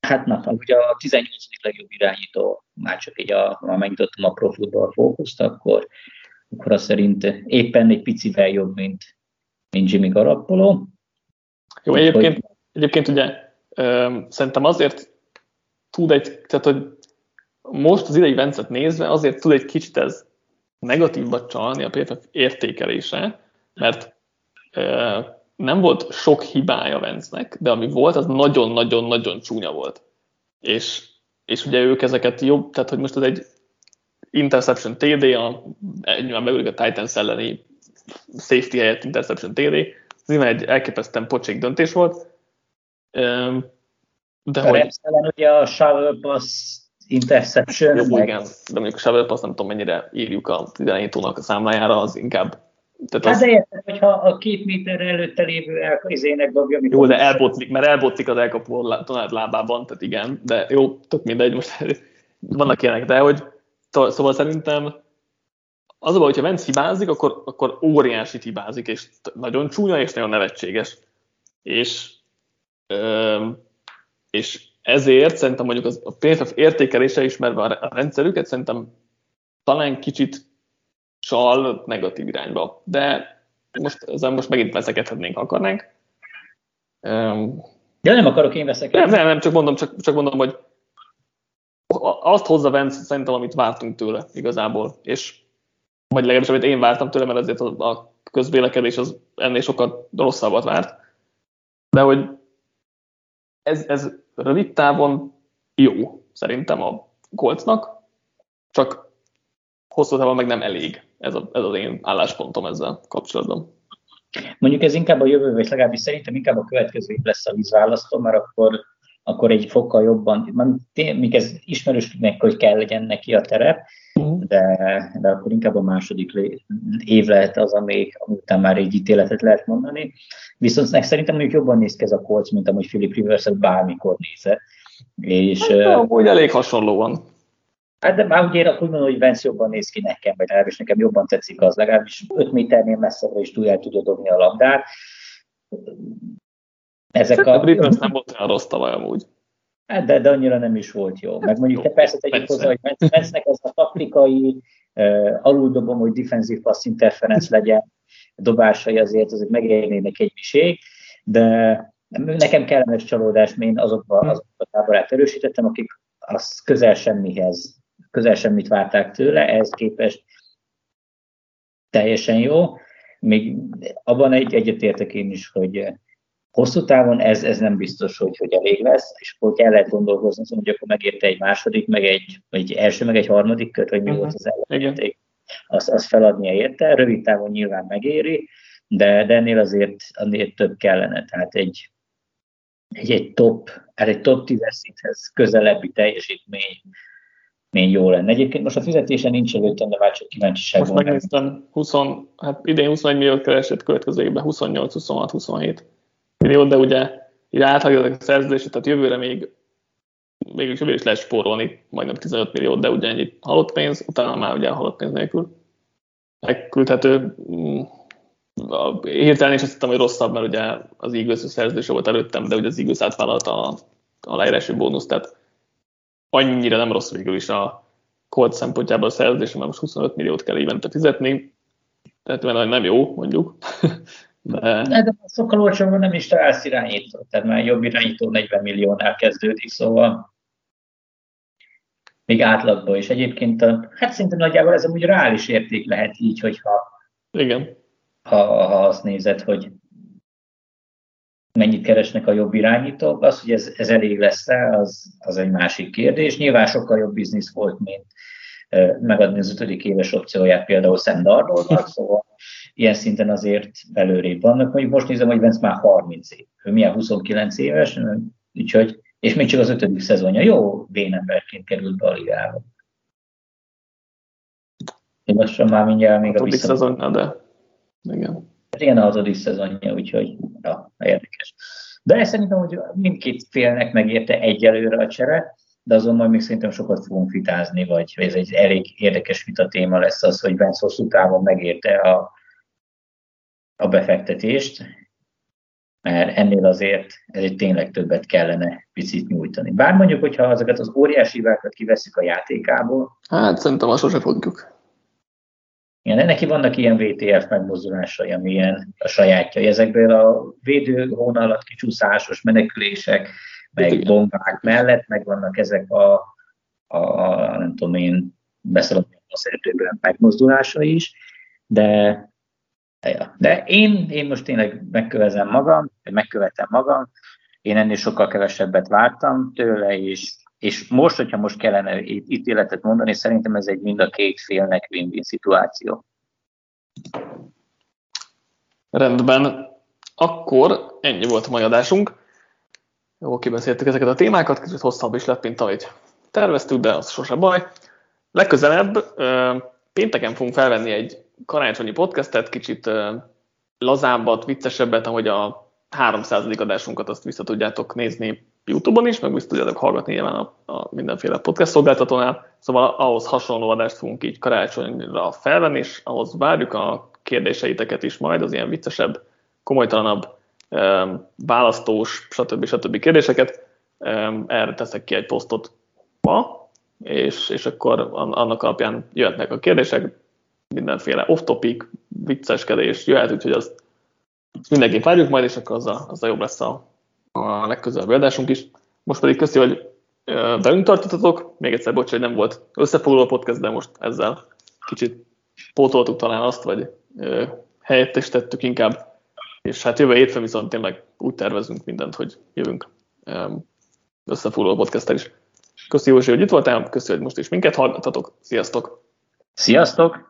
Hát na, ugye a 18. legjobb irányító, már csak így, a, ha megnyitottam a Pro Football fókuszt, akkor, akkor azt szerint éppen egy picivel jobb, mint, mint Jimmy Garoppolo. Jó, egyébként, hogy... egyébként ugye ö, szerintem azért tud egy, tehát hogy most az idei Vencet nézve azért tud egy kicsit ez negatívba csalni a PFF értékelése, mert ö, nem volt sok hibája Vencnek, de ami volt, az nagyon-nagyon-nagyon csúnya volt. És, és ugye ők ezeket jobb, tehát hogy most ez egy interception TD, a, nyilván beülik a Titans elleni safety helyett interception TD, ez nyilván egy elképesztően pocsék döntés volt. De a hogy... ellen ugye a shovel pass interception. Jó, meg... igen, de mondjuk a shovel pass nem tudom mennyire írjuk a irányítónak a számlájára, az inkább tehát hát az... de érted, hogyha a két méter előtte lévő elkazének dobja, amikor... Jó, de elbotlik, mert elbotlik az elkapó Donald lábában, tehát igen, de jó, tök mindegy, most [LAUGHS] vannak ilyenek, de hogy szóval szerintem az a baj, hogyha Vence hibázik, akkor, akkor óriási hibázik, és nagyon csúnya, és nagyon nevetséges. És, és ezért szerintem mondjuk az, a PFF értékelése ismerve a rendszerüket, szerintem talán kicsit csal negatív irányba. De most, ezzel most megint veszekedhetnénk, ha akarnánk. De nem akarok én veszekedni. Nem, nem, nem, csak mondom, csak, csak mondom, hogy azt hozza Vence szerintem, amit vártunk tőle igazából. És vagy legalábbis amit én vártam tőle, mert azért a, a közvélekedés az ennél sokkal rosszabbat várt. De hogy ez, ez rövid távon jó, szerintem a Coltsnak, csak hosszú távon meg nem elég. Ez, a, ez az én álláspontom ezzel kapcsolatban. Mondjuk ez inkább a jövő, vagy legalábbis szerintem inkább a következő év lesz a vízválasztó, mert akkor, akkor egy fokkal jobban, még ez ismerős meg, hogy kell legyen neki a terep, uh-huh. de, de akkor inkább a második év lehet az, ami, ami után már egy ítéletet lehet mondani. Viszont szerintem mondjuk jobban néz ki ez a kolc, mint amúgy Philip rivers bármikor nézze. És, hát, uh, amúgy elég hasonlóan. Hát de már úgy ér, úgy mondom, hogy Vence jobban néz ki nekem, vagy legalábbis nekem jobban tetszik az, legalábbis 5 méternél messzebbre is túl el tudja dobni a labdát. Ezek a... a Rivers nem volt olyan rossz tavaly amúgy. Hát de, de annyira nem is volt jó. Meg mondjuk te persze tegyük hozzá, hogy Mencnek ez a taktikai uh, aluldobom, hogy defensív pass interference legyen, dobásai azért azért megérnének egy miség, de nekem kellemes csalódás, én azokba, hm. azokba a táborát erősítettem, akik az közel semmihez, közel semmit várták tőle, ehhez képest teljesen jó. Még abban egy egyetértek én is, hogy hosszú távon ez, ez nem biztos, hogy, hogy elég lesz, és akkor el lehet gondolkozni, hogy akkor megérte egy második, meg egy, egy első, meg egy harmadik kört, vagy mi uh-huh. volt az ellenjáték. Azt, azt feladnia érte, rövid távon nyilván megéri, de, de ennél azért annél több kellene. Tehát egy, egy, egy top, hát egy top 10 szinthez közelebbi teljesítmény még jó lenne. Egyébként most a fizetése nincs előttem, de már csak kíváncsiság Most megnéztem, 20, hát idén 21 milliót keresett, következő évben 28, 26, 27 milliót, de ugye így áthagyják a szerződését, tehát jövőre még még jövőre is lehet spórolni, majdnem 15 milliót, de ugye ennyi halott pénz, utána már ugye halott pénz nélkül megküldhető. Mm, hirtelen is azt hittem, hogy rosszabb, mert ugye az Eagles szerződése volt előttem, de ugye az Eagles átvállalta a, a leírási bónusz, tehát annyira nem rossz végül is a Colt szempontjából a szerződése, mert most 25 milliót kell évente fizetni, tehát mert nem jó, mondjuk. [LAUGHS] De... de sokkal olcsóban nem is találsz irányító, tehát már jobb irányító 40 milliónál kezdődik, szóval még átlagban is. Egyébként a, hát szinte nagyjából ez amúgy reális érték lehet így, hogyha Igen. Ha, ha azt nézed, hogy mennyit keresnek a jobb irányítók, az, hogy ez, ez elég lesz-e, az, az egy másik kérdés. Nyilván sokkal jobb biznisz volt, mint megadni az ötödik éves opcióját például Sam Darnoldnak, szóval ilyen szinten azért belőrébb vannak. Mondjuk most nézem, hogy Vence már 30 év. Ő milyen 29 éves, úgyhogy, és még csak az ötödik szezonja. Jó vénemberként került be a ligába. Én lassan már mindjárt még a, a vissza... szezonja, de igen. Igen, az a szezonja, úgyhogy ja, érdekes. De szerintem, hogy mindkét félnek megérte egyelőre a csere, de azon majd még szerintem sokat fogunk vitázni, vagy ez egy elég érdekes vita téma lesz az, hogy Vence hosszú távon megérte a, a befektetést, mert ennél azért egy tényleg többet kellene picit nyújtani. Bár mondjuk, hogyha azokat az óriási hibákat kiveszük a játékából. Hát szerintem azt sose fogjuk. Igen, neki vannak ilyen VTF megmozdulásai, ami ilyen a sajátja. Ezekből a védő hónalat kicsúszásos menekülések, meg bombák mellett, meg vannak ezek a, a, a nem tudom én, beszélek a szerzőben megmozdulása is, de de én, én most tényleg megkövezem magam, megkövetem magam, én ennél sokkal kevesebbet vártam tőle, és, és most, hogyha most kellene ítéletet mondani, szerintem ez egy mind a két félnek win-win szituáció. Rendben. Akkor ennyi volt a mai adásunk. Jó, kibeszéltük ezeket a témákat, kicsit hosszabb is lett, mint ahogy terveztük, de az sose baj. Legközelebb pénteken fogunk felvenni egy karácsonyi podcastet, kicsit lazábbat, viccesebbet, ahogy a 300. adásunkat azt vissza tudjátok nézni YouTube-on is, meg vissza tudjátok hallgatni nyilván a, a mindenféle podcast szolgáltatónál. Szóval ahhoz hasonló adást fogunk így karácsonyra felvenni, és ahhoz várjuk a kérdéseiteket is majd, az ilyen viccesebb, komolytalanabb, választós, stb. stb. kérdéseket. Erre teszek ki egy posztot ma, és, és akkor annak alapján jöhetnek a kérdések, mindenféle off-topic, vicceskedés jöhet, úgyhogy azt, mindenképp várjuk majd, és akkor az a, jobb lesz a, a legközelebbi adásunk is. Most pedig köszi, hogy velünk tartottatok. Még egyszer bocs, hogy nem volt összefoglaló podcast, de most ezzel kicsit pótoltuk talán azt, vagy helyettesítettük inkább. És hát jövő hétfőn viszont tényleg úgy tervezünk mindent, hogy jövünk összefoglaló podcast is. Köszi Józsi, hogy itt voltál, köszi, hogy most is minket hallgatatok. Sziasztok! Sziasztok!